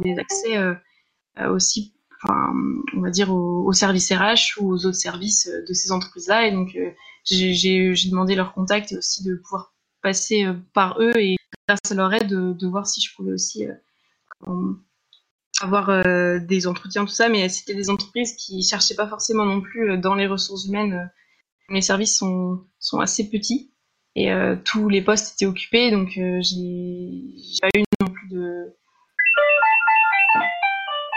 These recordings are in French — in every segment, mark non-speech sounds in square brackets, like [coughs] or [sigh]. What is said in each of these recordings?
des accès aussi, on va dire, aux, services RH ou aux autres services de ces entreprises-là. Et donc, j'ai demandé leur contact et aussi de pouvoir passer par eux et grâce à leur aide de, voir si je pouvais aussi avoir des entretiens, tout ça. Mais c'était des entreprises qui cherchaient pas forcément non plus dans les ressources humaines. mes services sont, sont assez petits et euh, tous les postes étaient occupés, donc euh, j'ai pas eu non plus de,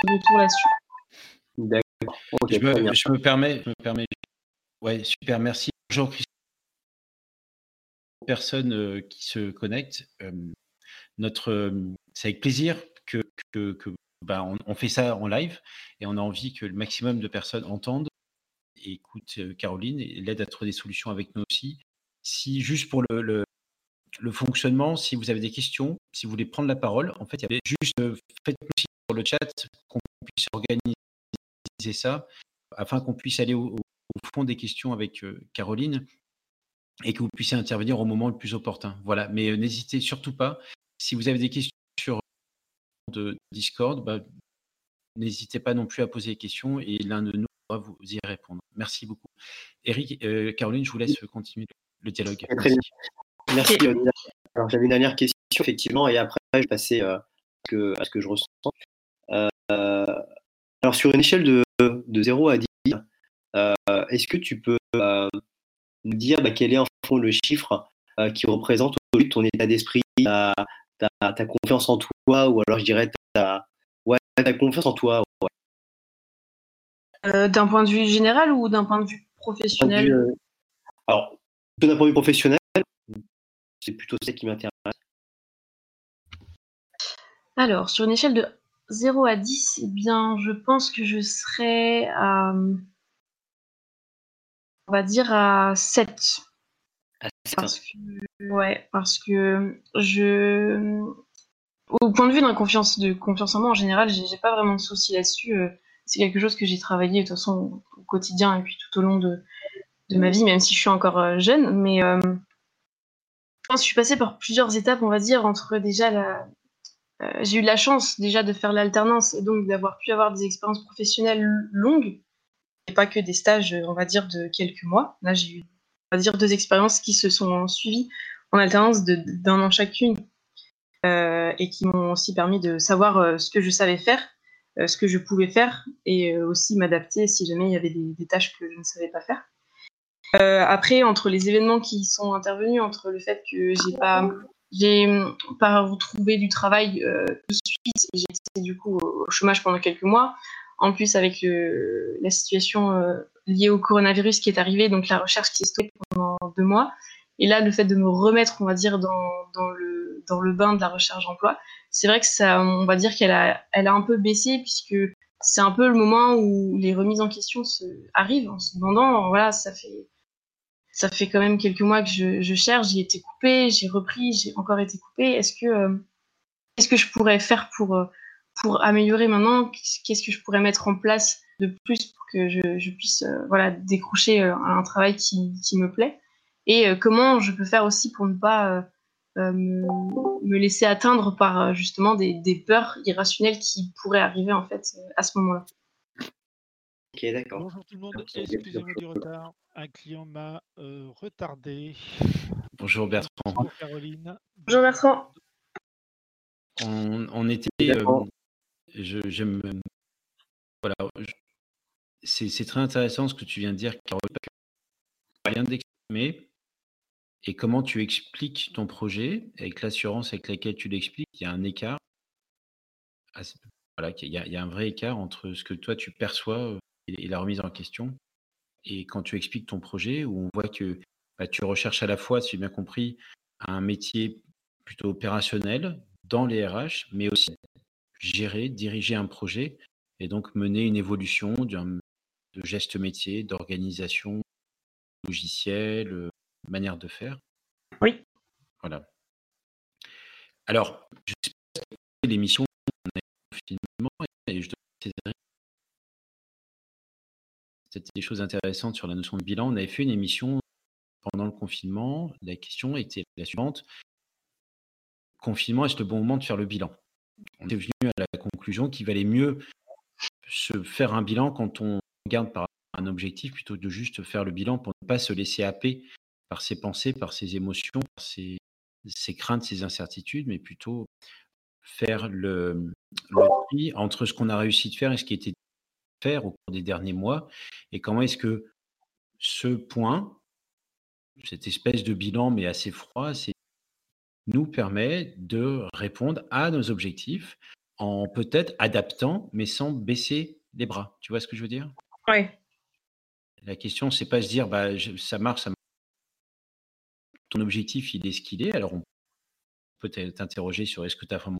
retour là-dessus. D'accord. je, me, permets, je me permets. Ouais, super, merci. Bonjour Christophe. Personnes euh, qui se connectent. notre, c'est avec plaisir que, que, que bah, on, on, fait ça en live et on a envie que le maximum de personnes entendent et écoutent Caroline et l'aident à trouver des solutions avec nous aussi. Si juste pour le, le, fonctionnement, si vous avez des questions, si vous voulez prendre la parole, en fait, il y avait juste euh, faites-nous sur le chat qu'on puisse organiser ça afin qu'on puisse aller au, fond des questions avec euh, Caroline et que vous puissiez intervenir au moment le plus opportun. Voilà, mais euh, n'hésitez surtout pas. Si vous avez des questions sur de Discord, bah, n'hésitez pas non plus à poser des questions et l'un de nous va vous y répondre. Merci beaucoup. Eric, Caroline, je vous laisse continuer le dialogue. Très bien. Merci. Alors, j'avais une dernière question, effectivement, et après, je vais passer euh, à ce que je ressens. Euh, alors, sur une échelle de, de 0 à 10, euh, est-ce que tu peux nous dire bah, quel est en fond le chiffre qui représente aujourd'hui ton état d'esprit, ta, ta, confiance en toi, ou alors je dirais ta, ouais, ta confiance en toi D'un point de vue général ou d'un point de vue professionnel? Alors, d'un point de vue professionnel, c'est plutôt ça qui m'intéresse. Alors, sur une échelle de 0 à 10, eh bien, je pense que je serais à, on va dire à 7. Parce que, ouais, parce que je, au point de vue de confiance, de confiance en moi en général, j'ai pas vraiment de soucis là-dessus. Euh, c'est quelque chose que j'ai travaillé de toute façon au quotidien et puis tout au long de, de ma vie, même si je suis encore euh, jeune. Mais euh, je pense que je suis passée par plusieurs étapes, on va dire, entre déjà la. Euh, j'ai eu la chance déjà de faire l'alternance et donc d'avoir pu avoir des expériences professionnelles longues et pas que des stages, on va dire, de quelques mois. Là, j'ai eu, on va dire, deux expériences qui se sont suivies en alternance d'un an chacune et qui m'ont aussi permis de savoir ce que je savais faire, ce que je pouvais faire et aussi m'adapter si jamais il y avait des, tâches que je ne savais pas faire. Euh, après, entre les événements qui sont intervenus, entre le fait que j'ai pas, j'ai pas retrouvé du travail euh, tout de suite été du coup au chômage pendant quelques mois. En plus, avec la situation euh, liée au coronavirus qui est arrivée, donc la recherche qui s'est stoppée pendant deux mois. Et là, le fait de me remettre, on va dire, dans, dans le, dans le bain de la recherche d'emploi, c'est vrai que ça, on va dire qu'elle a, elle a un peu baissé puisque c'est un peu le moment où les remises en question se, arrivent en se demandant, voilà, ça fait ça fait quand même quelques mois que je, cherche, j'ai été coupée, j'ai repris, j'ai encore été coupée. Est-ce que, euh, qu'est-ce que je pourrais faire pour, euh, pour améliorer maintenant? Qu'est-ce que je pourrais mettre en place de plus pour que je, puisse euh, voilà, décrocher un travail qui, me plaît? Et comment je peux faire aussi pour ne pas me, laisser atteindre par justement des, des, peurs irrationnelles qui pourraient arriver en fait à ce moment-là? Ok, d'accord. Bonjour tout le monde, excusez-moi du retard. Un client m'a euh, retardé. Bonjour Bertrand. Bonjour Caroline. Bonjour Bertrand. On, était. Euh, j'aime. voilà. c'est très intéressant ce que tu viens de dire, Caroline. Rien d'exprimer. Et comment tu expliques ton projet, avec l'assurance avec laquelle tu l'expliques, il y a un écart. Voilà, il y, a, il y a un vrai écart entre ce que toi tu perçois euh, et la remise en question. Et quand tu expliques ton projet, où on voit que bah, tu recherches à la fois, si j'ai bien compris, un métier plutôt opérationnel dans les RH, mais aussi gérer, diriger un projet et donc mener une évolution de geste métier, d'organisation logicielle, euh, manière de faire. Oui. Voilà. Alors, je sais pas l'émission et je c'était des choses intéressantes sur la notion de bilan. On avait fait une émission pendant le confinement. La question était la suivante. Confinement, est-ce le bon moment de faire le bilan? On est venu à la conclusion qu'il valait mieux se faire un bilan quand on regarde par un objectif plutôt que de juste faire le bilan pour ne pas se laisser happer par ses pensées, par ses émotions, par ses, craintes, ses incertitudes, mais plutôt faire le, tri entre ce qu'on a réussi de faire et ce qui été faire au cours des derniers mois et comment est-ce que ce point, cette espèce de bilan mais assez froid, nous permet de répondre à nos objectifs en peut-être adaptant, mais sans baisser les bras. Tu vois ce que je veux dire? Oui. La question, c'est pas se dire, bah, ça marche, ça marche. Ton objectif, il est ce qu'il est. Alors, on peut t'interroger sur est-ce que tu as vraiment.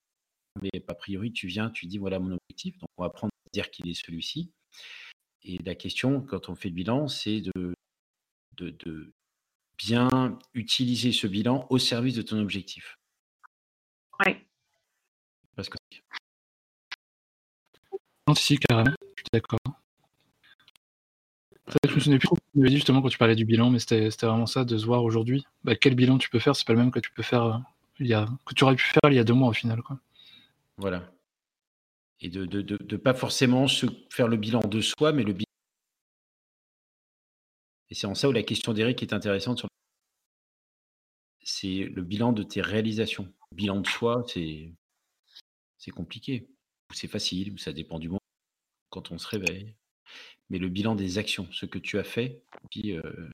Mais a priori, tu viens, tu dis, voilà mon objectif. Donc, on va prendre dire qu'il est celui-ci. Et la question, quand on fait le bilan, c'est de, de bien utiliser ce bilan au service de ton objectif. Oui. Parce que... Non, si, carrément, je suis d'accord. Je me souviens plus ce que tu dit justement quand tu parlais du bilan, mais c'était vraiment ça, de se voir aujourd'hui. Bah, quel bilan tu peux faire, c'est pas le même que tu peux faire euh, il y a, que tu aurais pu faire il y a deux mois au final. Quoi. Voilà. Et de ne pas forcément se faire le bilan de soi, mais le bilan et c'est en ça où la question d'Eric est intéressante. Sur... C'est le bilan de tes réalisations. Le bilan de soi, c'est c'est compliqué. C'est facile, ou ça dépend du moment quand on se réveille. Mais le bilan des actions, ce que tu as fait depuis euh,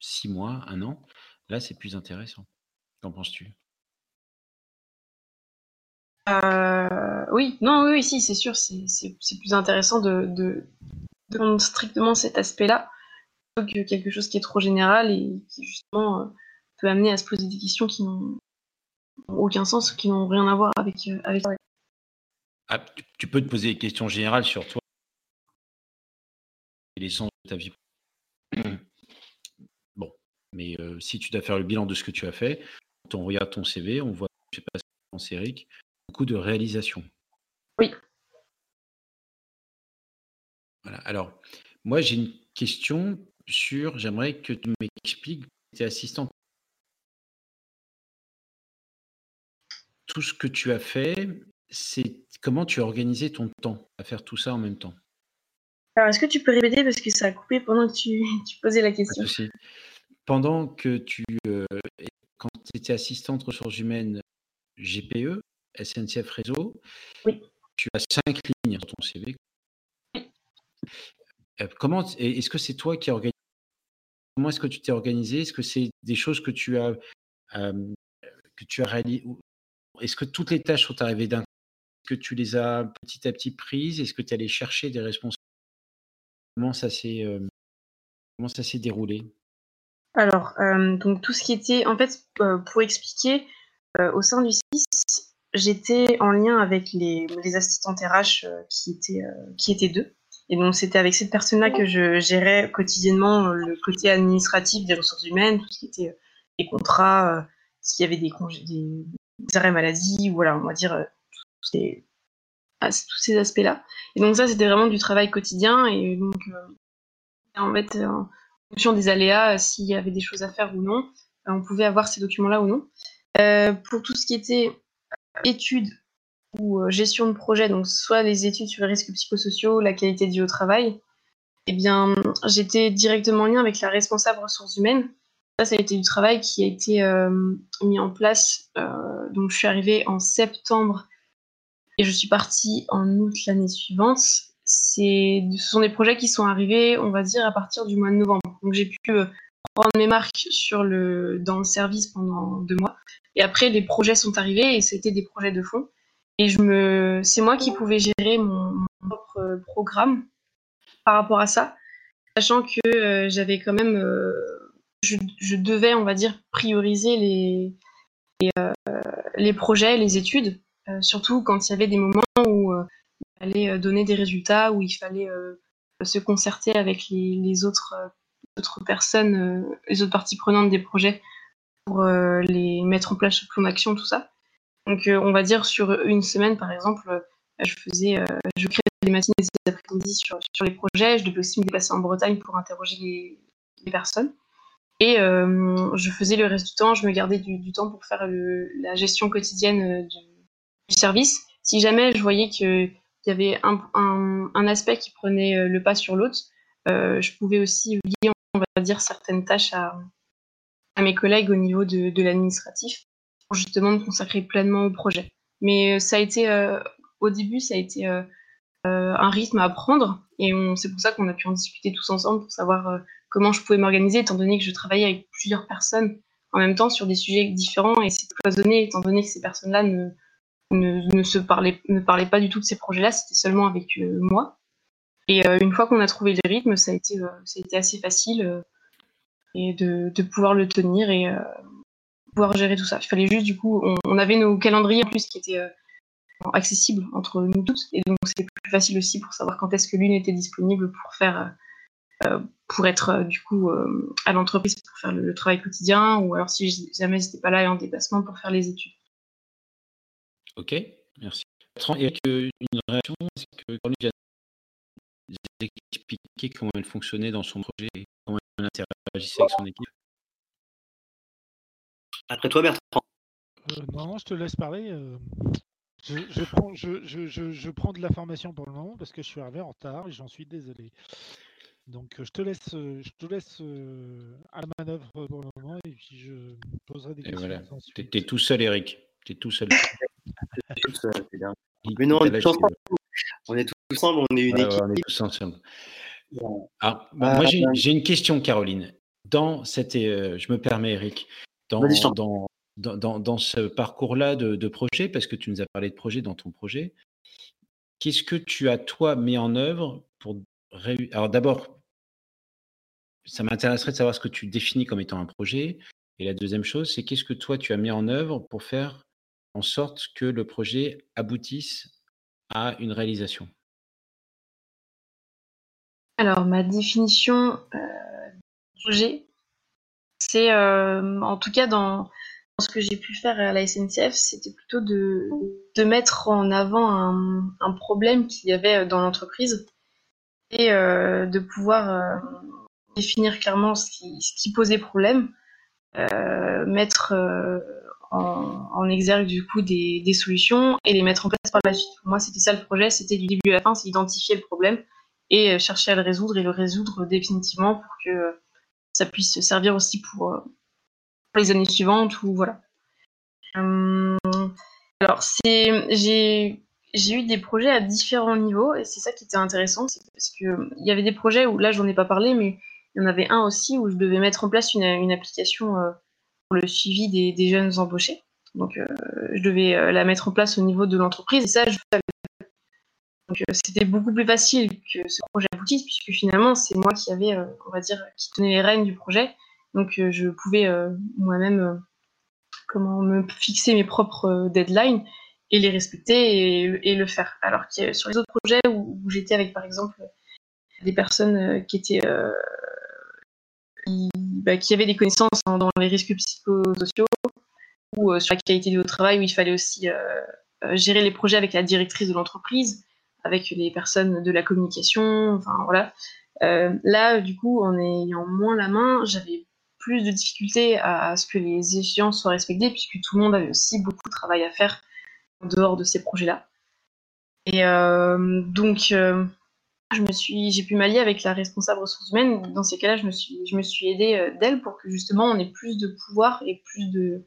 six mois, un an, là, c'est plus intéressant. Qu'en penses-tu? Euh, oui, non, oui, si, c'est sûr, c'est plus intéressant de, prendre strictement cet aspect-là que quelque chose qui est trop général et qui justement euh, peut amener à se poser des questions qui n'ont aucun sens, qui n'ont rien à voir avec, euh. Ah, tu peux te poser des questions générales sur toi et l'essence de ta vie. [clears throat] Bon, mais si tu dois faire le bilan de ce que tu as fait, on regarde ton CV, on voit, je sais pas Eric, beaucoup de réalisations. Oui. Voilà. Alors, moi, j'ai une question sur, j'aimerais que tu m'expliques, tu es assistant. Tout ce que tu as fait, c'est comment tu as organisé ton temps à faire tout ça en même temps? Alors, est-ce que tu peux répéter? Parce que ça a coupé pendant que tu, posais la question Pendant que tu, euh, quand tu étais assistante ressources humaines GPE, SNCF Réseau, oui. tu as cinq lignes sur ton CV. Euh, comment est-ce que c'est toi qui as organisé Comment est-ce que tu t'es organisé? Est-ce que c'est des choses que tu as, que tu as réalisées Est-ce que toutes les tâches sont arrivées d'un Est-ce que tu les as petit à petit prises? Est-ce que tu es allé chercher des responsabilités Comment ça s'est comment ça s'est déroulé? Alors, donc tout ce qui était, en fait, pour expliquer, au sein du 6, j'étais en lien avec les, les assistantes RH qui étaient qui étaient deux. Et donc, c'était avec cette personne-là que je gérais quotidiennement euh, le côté administratif des ressources humaines, tout ce qui était euh, les contrats, euh, s'il y avait des, congés, des, arrêts maladie, voilà, on va dire ah, tous ces aspects-là. Et donc, ça, c'était vraiment du travail quotidien. Et donc, en fait, en fonction des aléas, s'il y avait des choses à faire ou non, on pouvait avoir ces documents-là ou non. pour tout ce qui était études ou euh, gestion de projet, donc soit les études sur les risques psychosociaux, la qualité de vie au travail, eh bien, j'étais directement en lien avec la responsable ressources humaines. Ça, ça a été du travail qui a été euh, mis en place. Euh, donc, je suis arrivée en septembre et je suis partie en août l'année suivante. Ce sont des projets qui sont arrivés, on va dire, à partir du mois de novembre. Donc, j'ai pu prendre mes marques sur le, dans le service pendant deux mois. Et après, les projets sont arrivés et c'était des projets de fond. Et je me, c'est moi qui pouvais gérer mon, propre programme par rapport à ça, sachant que euh, j'avais quand même, euh, je, devais, on va dire, prioriser les, les, euh, projets, les études, surtout quand il y avait des moments où il fallait donner des résultats, où il fallait se concerter avec les autres, autres personnes, les autres parties prenantes des projets pour les mettre en place le plan d'action, tout ça. Donc, euh, on va dire sur une semaine, par exemple, euh, je faisais, euh, je créais des matinées et des après-midi sur, sur, les projets. Je devais aussi me déplacer en Bretagne pour interroger les, personnes. Et je faisais le reste du temps, je me gardais du, temps pour faire la gestion quotidienne du, service, si jamais je voyais qu'il y avait un, aspect qui prenait le pas sur l'autre, je pouvais aussi lier, on va dire, certaines tâches à, mes collègues au niveau de, l'administratif pour justement me consacrer pleinement au projet. Mais ça a été, au début, ça a été un rythme à prendre et c'est pour ça qu'on a pu en discuter tous ensemble pour savoir comment je pouvais m'organiser, étant donné que je travaillais avec plusieurs personnes en même temps sur des sujets différents et c'est cloisonné, étant donné que ces personnes-là ne, ne, ne parlaient pas du tout de ces projets-là, c'était seulement avec euh, moi. Et euh, une fois qu'on a trouvé le rythme, ça a été, euh, assez facile et de, pouvoir le tenir et pouvoir gérer tout ça. Il fallait juste, du coup, on, avait nos calendriers en plus qui étaient accessibles entre nous toutes et donc c'était plus facile aussi pour savoir quand est-ce que l'une était disponible pour faire euh, pour être euh, du coup euh, à l'entreprise pour faire le, travail quotidien, ou alors si jamais j'étais pas là et en déplacement pour faire les études. Ok, merci. Et une réaction, est-ce que quand vient expliquer comment elle fonctionnait dans son projet et comment elle interagissait avec son équipe Après toi, Bertrand. non, je te laisse parler. Je, prends, je, je, prends de la formation pour le moment parce que je suis arrivé en retard et j'en suis désolé. Donc je te laisse, je te laisse à la manœuvre pour le moment et puis je poserai des questions. Voilà. Tu es, tout seul, Eric. Tu es tout seul. [laughs] Mais non, on est tous ensemble. On est une équipe. on est tous ensemble. Alors, moi, j'ai une question, Caroline. Dans cette, je me permets, Eric, dans, dans, dans, dans, ce parcours-là de, de, projet, parce que tu nous as parlé de projet dans ton projet, qu'est-ce que tu as, toi, mis en œuvre pour alors d'abord, ça m'intéresserait de savoir ce que tu définis comme étant un projet. Et la deuxième chose, c'est qu'est-ce que toi, tu as mis en œuvre pour faire en sorte que le projet aboutisse à une réalisation. Alors, ma définition euh, projet, c'est euh, en tout cas dans, ce que j'ai pu faire à la SNCF, c'était plutôt de, mettre en avant un, un problème qu'il y avait dans l'entreprise et euh, de pouvoir définir clairement ce qui, ce qui posait problème, euh, mettre euh, en, exergue du coup des, solutions et les mettre en place par la suite. Pour moi, c'était ça le projet, c'était du début à la fin, c'est identifier le problème et euh, chercher à le résoudre et le résoudre définitivement pour que ça puisse se servir aussi pour, pour les années suivantes ou voilà. Hum, alors c'est j'ai j'ai eu des projets à différents niveaux et c'est ça qui était intéressant, c'est parce que il y avait des projets où là j'en ai pas parlé, mais il y en avait un aussi où je devais mettre en place une, application euh, pour le suivi des, jeunes embauchés. Donc, euh, je devais euh, la mettre en place au niveau de l'entreprise et ça, je donc c'était beaucoup plus facile que ce projet aboutisse puisque finalement c'est moi qui avait, on va dire, qui tenait les rênes du projet. Donc je pouvais moi-même comment me fixer mes propres deadlines et les respecter et, le faire. Alors que sur les autres projets où, j'étais avec par exemple des personnes qui étaient bah, qui, avait des connaissances dans les risques psychosociaux ou euh, sur la qualité du travail, où il fallait aussi euh, euh, gérer les projets avec la directrice de l'entreprise, avec les personnes de la communication, enfin voilà. là, du coup, en ayant moins la main, j'avais plus de difficultés à, ce que les échéances soient respectées, puisque tout le monde avait aussi beaucoup de travail à faire en dehors de ces projets-là. Et donc, je me suis, j'ai pu m'allier avec la responsable ressources humaines. Dans ces cas-là, je me suis, je me suis aidée euh, d'elle pour que justement on ait plus de pouvoir et plus de,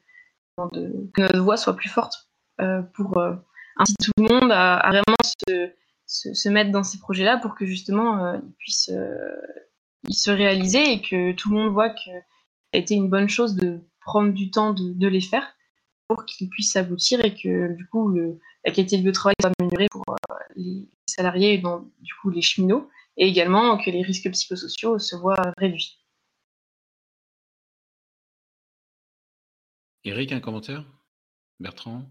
que notre voix soit plus forte euh, pour euh, inciter tout le monde à, vraiment se, mettre dans ces projets-là pour que justement ils puissent ils se réaliser et que tout le monde voit que ça a été une bonne chose de prendre du temps de, de les faire pour qu'ils puissent aboutir et que du coup le, la qualité de vie au travail soit améliorée pour les salariés et donc du coup les cheminots, et également que les risques psychosociaux se voient réduits. Eric, un commentaire? Bertrand?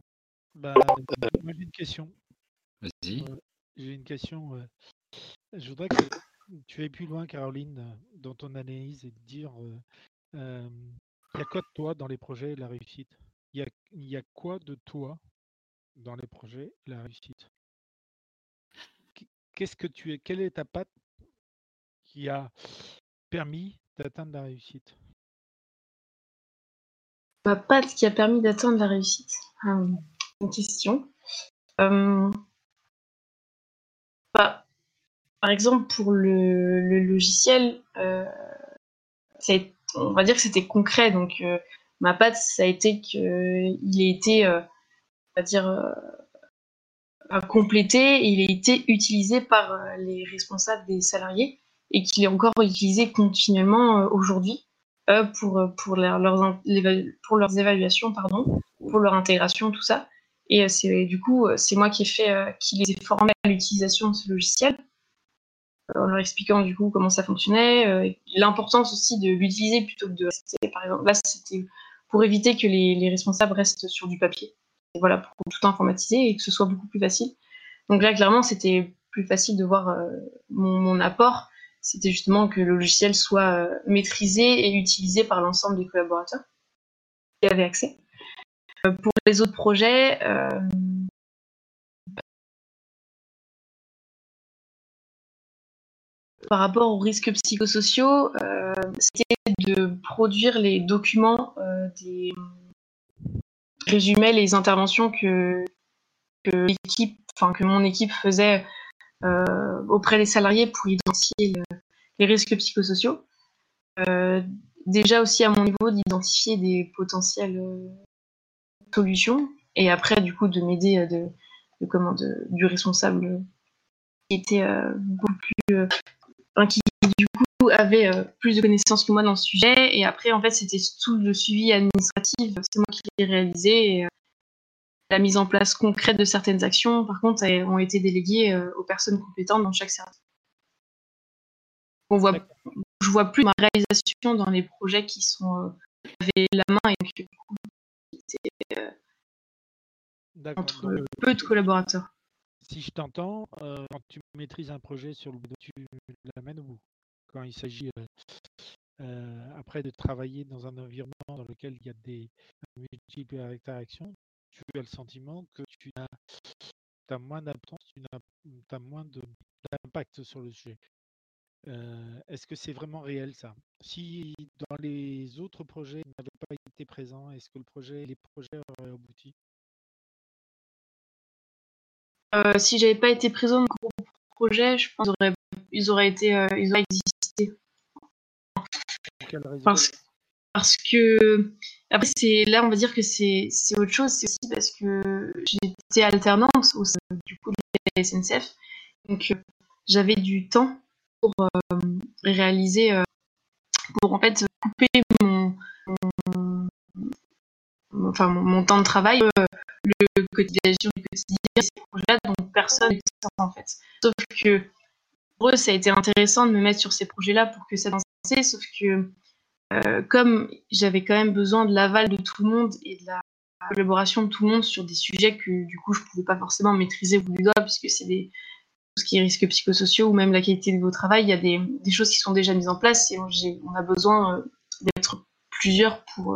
Bah, J'ai une question. Vas-y. Euh, j'ai une question. Je voudrais que tu ailles plus loin, Caroline, dans ton analyse et dire euh, il y a quoi de toi dans les projets et la réussite? Il y a quoi de toi dans les projets et la réussite? Qu'est-ce que tu es, quelle est ta patte qui a permis d'atteindre la réussite? Ma patte qui a permis d'atteindre la réussite? Une question. bah, par exemple, pour le, logiciel, on va dire que c'était concret. Donc, ma patte, ça a été qu'il ait été, on va dire, complété il a été utilisé par euh, les responsables des salariés et qu'il est encore utilisé continuellement euh, aujourd'hui euh, pour, pour, leurs, pour leurs évaluations, pardon, pour leur intégration, tout ça. Et c'est du coup, c'est moi qui ai fait, qui les ai formés à l'utilisation de ce logiciel, en leur expliquant du coup comment ça fonctionnait, l'importance aussi de l'utiliser plutôt que de par exemple, là c'était pour éviter que les responsables restent sur du papier voilà, pour tout informatiser et que ce soit beaucoup plus facile. Donc là, clairement, c'était plus facile de voir euh, mon, apport. C'était justement que le logiciel soit euh, maîtrisé et utilisé par l'ensemble des collaborateurs qui avaient accès. Euh, pour les autres projets, par rapport aux risques psychosociaux, c'était de produire les documents des résumait les interventions que, l'équipe, enfin que mon équipe faisait euh, auprès des salariés pour identifier les risques psychosociaux. Euh, déjà aussi à mon niveau d'identifier des potentielles euh, solutions et après du coup de m'aider de, de, du responsable qui était beaucoup plus qui du coup avait plus de connaissances que moi dans le sujet. Et après en fait c'était tout le suivi administratif c'est moi qui l'ai réalisé et, la mise en place concrète de certaines actions par contre ont été déléguées aux personnes compétentes dans chaque service. On voit je vois plus ma réalisation dans les projets qui sont avaient la main et qui étaient entre peu de collaborateurs. si je t'entends, quand tu maîtrises un projet sur le tu l'amènes au bout? Quand il s'agit après de travailler dans un environnement dans lequel il y a des multiples interactions, tu as le sentiment que tu as, moins d'importance, tu as, moins d'impact sur le sujet. est-ce que c'est vraiment réel ça? Si dans les autres projets n'avaient pas été présents, est-ce que le projet, les projets auraient abouti? Si j'avais pas été présent le projet, je pense qu'ils auraient, ils auraient été, ils auraient existé. Parce, parce que après c'est là on va dire que c'est autre chose, c'est aussi parce que j'étais alternante au sein du coup de la SNCF, donc j'avais du temps pour euh, réaliser, euh, pour en fait couper mon, enfin mon, temps de travail, euh, le quotidien du quotidien, ces projets-là dont personne en fait. Sauf que ça a été intéressant de me mettre sur ces projets-là pour que ça avançait, sauf que euh, comme j'avais quand même besoin de l'aval de tout le monde et de la collaboration de tout le monde sur des sujets que du coup je pouvais pas forcément maîtriser au bout du doigt puisque c'est des tout ce qui est risques psychosociaux ou même la qualité de vos travail, il y a des, choses qui sont déjà mises en place et on a besoin euh, d'être plusieurs pour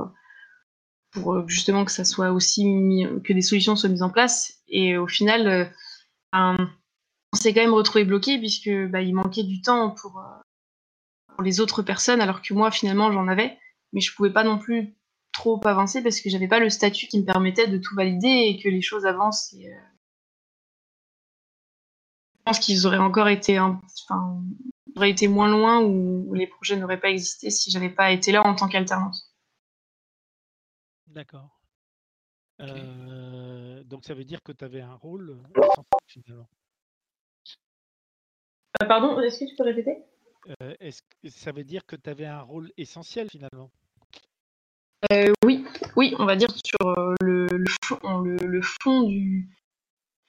euh, justement que ça soit aussi mis, des solutions soient mises en place. Et au final on s'est quand même retrouvé bloqué puisque bah, il manquait du temps pour pour les autres personnes, alors que moi, finalement, j'en avais. Mais je pouvais pas non plus trop avancer parce que j'avais pas le statut qui me permettait de tout valider et que les choses avancent. Et, euh, Je pense qu'ils auraient encore été, enfin, auraient été moins loin ou les projets n'auraient pas existé si j'avais pas été là en tant qu'alternante. D'accord. Euh, donc ça veut dire que tu avais un rôle finalement. Euh, pardon, est-ce que tu peux répéter? Euh, est-ce que ça veut dire que tu avais un rôle essentiel finalement? Euh, Oui, oui, on va dire sur le, fond, le, fond du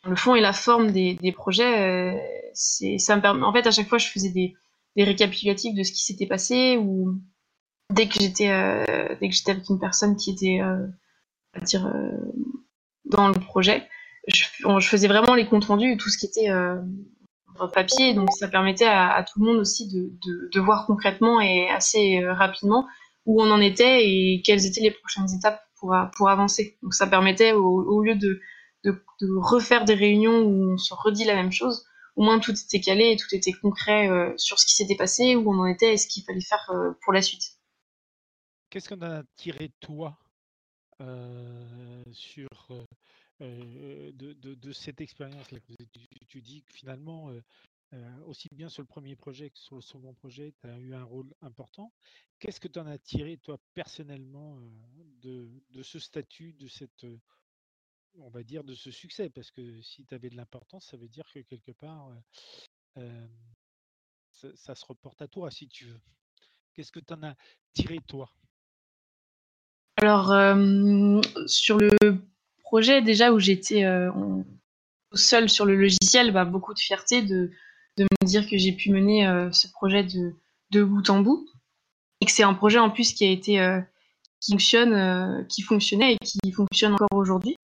le fond et la forme des, projets. c'est ça me permet. En fait, à chaque fois, je faisais des, récapitulatifs de ce qui s'était passé ou dès que j'étais dès que j'étais avec une personne qui était dire dans le projet, je, je, faisais vraiment les comptes rendus, tout ce qui était papier, donc ça permettait à, tout le monde aussi de, voir concrètement et assez euh, rapidement où on en était et quelles étaient les prochaines étapes pour, pour avancer. Donc ça permettait, au, lieu de, refaire des réunions où on se redit la même chose, au moins tout était calé et tout était concret euh, sur ce qui s'était passé, où on en était et ce qu'il fallait faire euh, pour la suite. Qu'est-ce qu'on a tiré toi sur de, cette expérience-là. Tu, dis que finalement, aussi bien sur le premier projet que sur le second projet, tu as eu un rôle important. Qu'est-ce que tu en as tiré, toi, personnellement, de, ce statut, de cette, on va dire, de ce succès? Parce que si tu avais de l'importance, ça veut dire que quelque part, ça, se reporte à toi, si tu veux. Qu'est-ce que tu en as tiré, toi? Alors, sur le projet, déjà, où j'étais seule sur le logiciel, bah, beaucoup de fierté de, de me dire que j'ai pu mener ce projet de, de bout en bout et que c'est un projet en plus qui a été qui fonctionne, qui fonctionnait et qui fonctionne encore aujourd'hui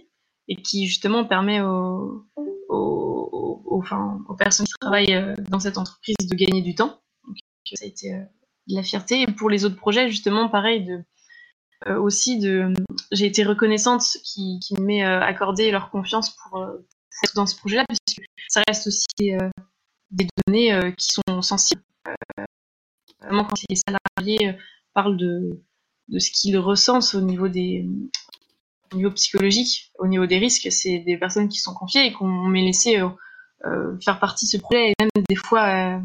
et qui justement permet aux, aux, enfin, aux personnes qui travaillent euh, dans cette entreprise de gagner du temps. Donc, ça a été euh, de la fierté. Pour les autres projets, justement, pareil, de, euh, aussi de, j'ai été reconnaissante qui, qui m'aient accordé leur confiance pour être dans ce projet-là, puisque ça reste aussi des, données qui sont sensibles. vraiment, quand les salariés parlent de, de ce qu'ils ressentent au niveau des, au niveau psychologique, au niveau des risques, c'est des personnes qui sont confiées et qu'on m'ait laissé euh, euh, faire partie de ce projet et même des fois euh,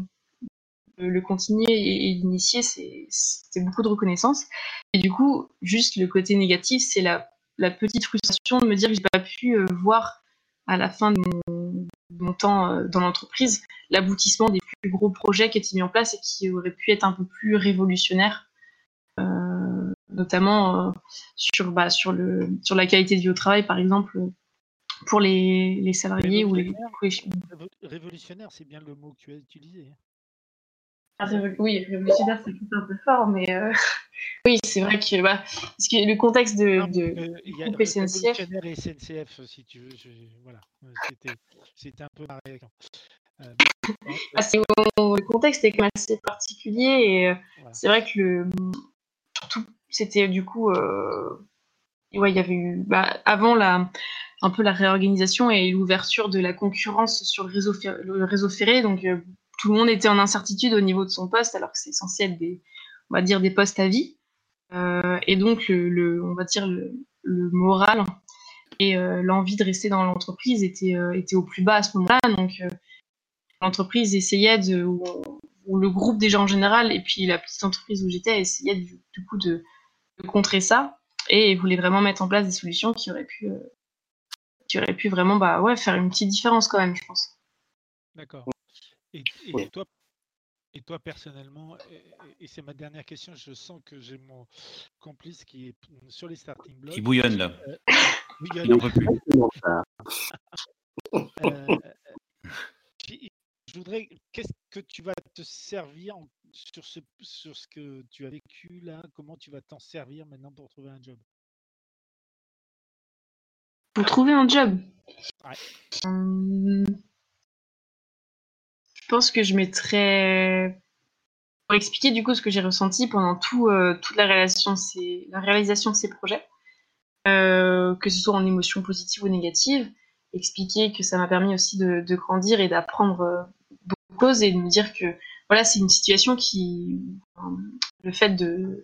le continuer et, l'initier, c'est beaucoup de reconnaissance. Et du coup, juste le côté négatif, c'est la, la, petite frustration de me dire que j'ai pas pu voir à la fin de mon, temps dans l'entreprise l'aboutissement des plus gros projets qui étaient mis en place et qui auraient pu être un peu plus révolutionnaires notamment euh, sur, bah, sur, le, sur la qualité de vie au travail, par exemple, pour les, les salariés ou les. Révolutionnaire, c'est bien le mot que tu as utilisé. Ah, oui, révolutionnaire, c'est un peu fort, mais euh, [laughs] oui, c'est vrai que, bah, parce que le contexte de, de il y a SNCF. Révolutionnaire et SNCF, si tu veux, voilà, c'était un peu marré. Euh, [laughs] ah, le contexte est quand même assez particulier et c'est vrai que le, surtout c'était du coup, euh, ouais, il y avait eu, bah, avant la, un peu la réorganisation et l'ouverture de la concurrence sur le réseau, le réseau ferré, donc euh, tout le monde était en incertitude au niveau de son poste, alors que c'est censé être des, on va dire, des postes à vie. Euh, et donc, le, on va dire, le, moral et l'envie de rester dans l'entreprise était, était au plus bas à ce moment-là. Donc, l'entreprise essayait de, ou, le groupe des gens en général, et puis la petite entreprise où j'étais essayait du, coup de, de contrer ça et voulait vraiment mettre en place des solutions qui auraient pu, euh, qui auraient pu vraiment bah, ouais, faire une petite différence quand même, je pense. D'accord. Et, toi, et toi personnellement, et, c'est ma dernière question, je sens que j'ai mon complice qui est sur les starting blocks. Qui bouillonne là. Euh, Il n'en peut plus. euh, je voudrais, qu'est-ce que tu vas te servir sur, ce, sur ce que tu as vécu là? Comment tu vas t'en servir maintenant pour trouver un job? Pour trouver un job? Hum, pense que je mettrais. Pour expliquer du coup ce que j'ai ressenti pendant tout, euh, toute la réalisation, de ces projets, euh, que ce soit en émotions positives ou négatives, expliquer que ça m'a permis aussi de, de grandir et d'apprendre euh, cause et de me dire que voilà, c'est une situation qui, le fait de,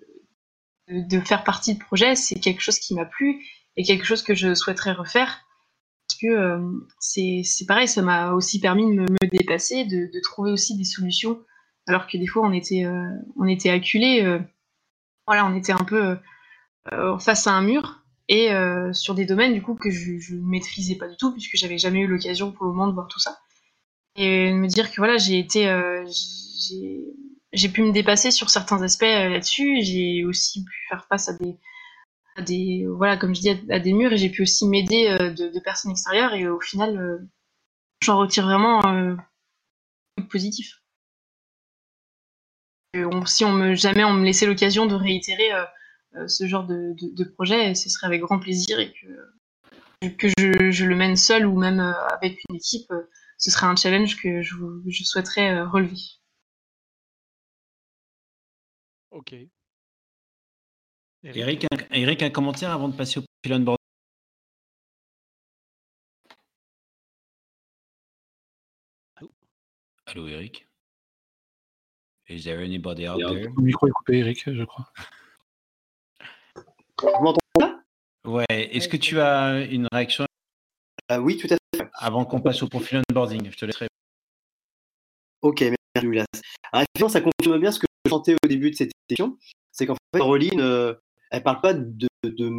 de, faire partie du projet, c'est quelque chose qui m'a plu et quelque chose que je souhaiterais refaire. Euh, c'est pareil, ça m'a aussi permis de me, dépasser, de, de, trouver aussi des solutions, alors que des fois on était, euh, on était acculé, euh, voilà, on était un peu face à un mur et sur des domaines du coup que je ne maîtrisais pas du tout puisque j'avais jamais eu l'occasion pour le moment de voir tout ça et me dire que voilà, j'ai été, euh, j'ai pu me dépasser sur certains aspects euh, là-dessus. J'ai aussi pu faire face à des, à des, voilà, comme je dis, à, des murs et j'ai pu aussi m'aider euh, de, de, personnes extérieures et au final, j'en retire vraiment euh, positif. Si on me jamais on me laissait l'occasion de réitérer ce genre de, de, de, projet, ce serait avec grand plaisir et que, je, le mène seul ou même avec une équipe ce serait un challenge que je, souhaiterais euh, relever. Eric, un, Eric, un commentaire avant de passer au pylon board Allô, Allô Eric Is there anybody out there? Le micro est coupé, Eric, je crois. Vous m'entendez Ouais, est-ce que tu as une réaction oui, tout à fait. Avant qu'on passe au profil onboarding, je te laisserai. Ok, merci Douglas. Alors, ça confirme bien ce que je sentais au début de cette émission, c'est qu'en fait, Caroline, euh, elle parle pas de,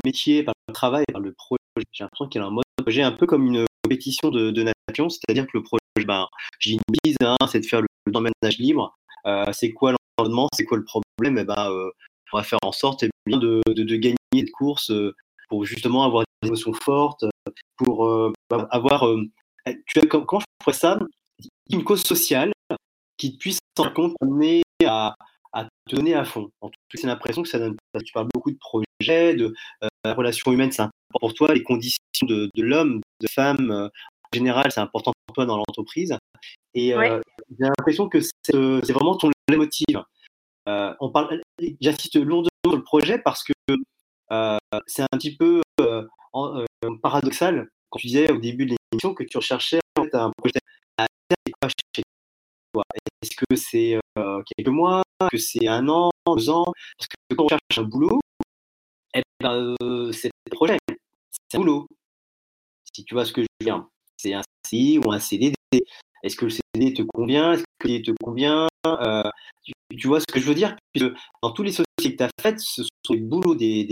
métier, elle parle de travail, elle parle de projet. J'ai l'impression qu'elle a un mode projet un peu comme une compétition de, de nation, c'est-à-dire que le projet, ben, j'ai une bise, hein, c'est de faire le, le libre. Euh, c'est quoi l'environnement, c'est quoi le problème? Et eh ben, euh, on va faire en sorte eh bien, de, de, de, gagner de courses euh, pour justement avoir des émotions fortes, pour avoir. tu vois, comment, je pourrais ça Une cause sociale qui puisse en compte à, à te donner à fond. En tout cas, c'est l'impression que ça donne. Tu parles beaucoup de projets, de euh, la relation humaine, c'est important pour toi, les conditions de, de l'homme, de femme, euh, en général, c'est important pour toi dans l'entreprise. Et euh, j'ai l'impression que c'est vraiment ton motive. on parle, j'insiste lourdement sur le projet parce que c'est un petit peu en, paradoxal quand tu disais au début de l'émission que tu recherchais en fait, un projet à chez est-ce que c'est euh, quelques mois, que c'est un an, deux ans Parce que quand on cherche un boulot, eh ben, euh, c'est un projet, c'est un boulot. Si tu vois ce que je veux dire, c'est un CDI ou un CDD. Est-ce que le CDD te convient? Est-ce que le CDD te convient? Euh, tu, vois ce que je veux dire? Dans tous les sociétés que tu as faites, ce sont des boulots, des,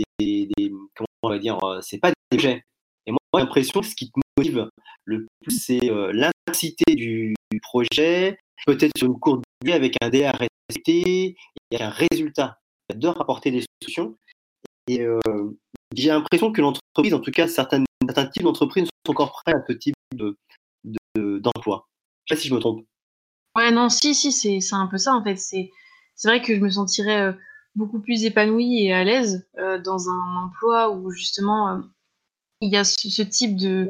comment on va dire, c'est pas des projets. Et moi, j'ai l'impression que ce qui te motive le plus, c'est l'intensité du, projet, peut-être sur une courte durée avec un délai à respecter et un résultat. J'adore apporter des solutions. Et euh, j'ai l'impression que l'entreprise, en tout cas certains, types d'entreprises, sont encore prêts à ce type d'emploi. De. Je sais pas si je me trompe. Ouais, non, si, si, c'est, un peu ça en fait. C'est, vrai que je me sentirais euh, beaucoup plus épanouie et à l'aise euh, dans un emploi où justement il y a ce, type de.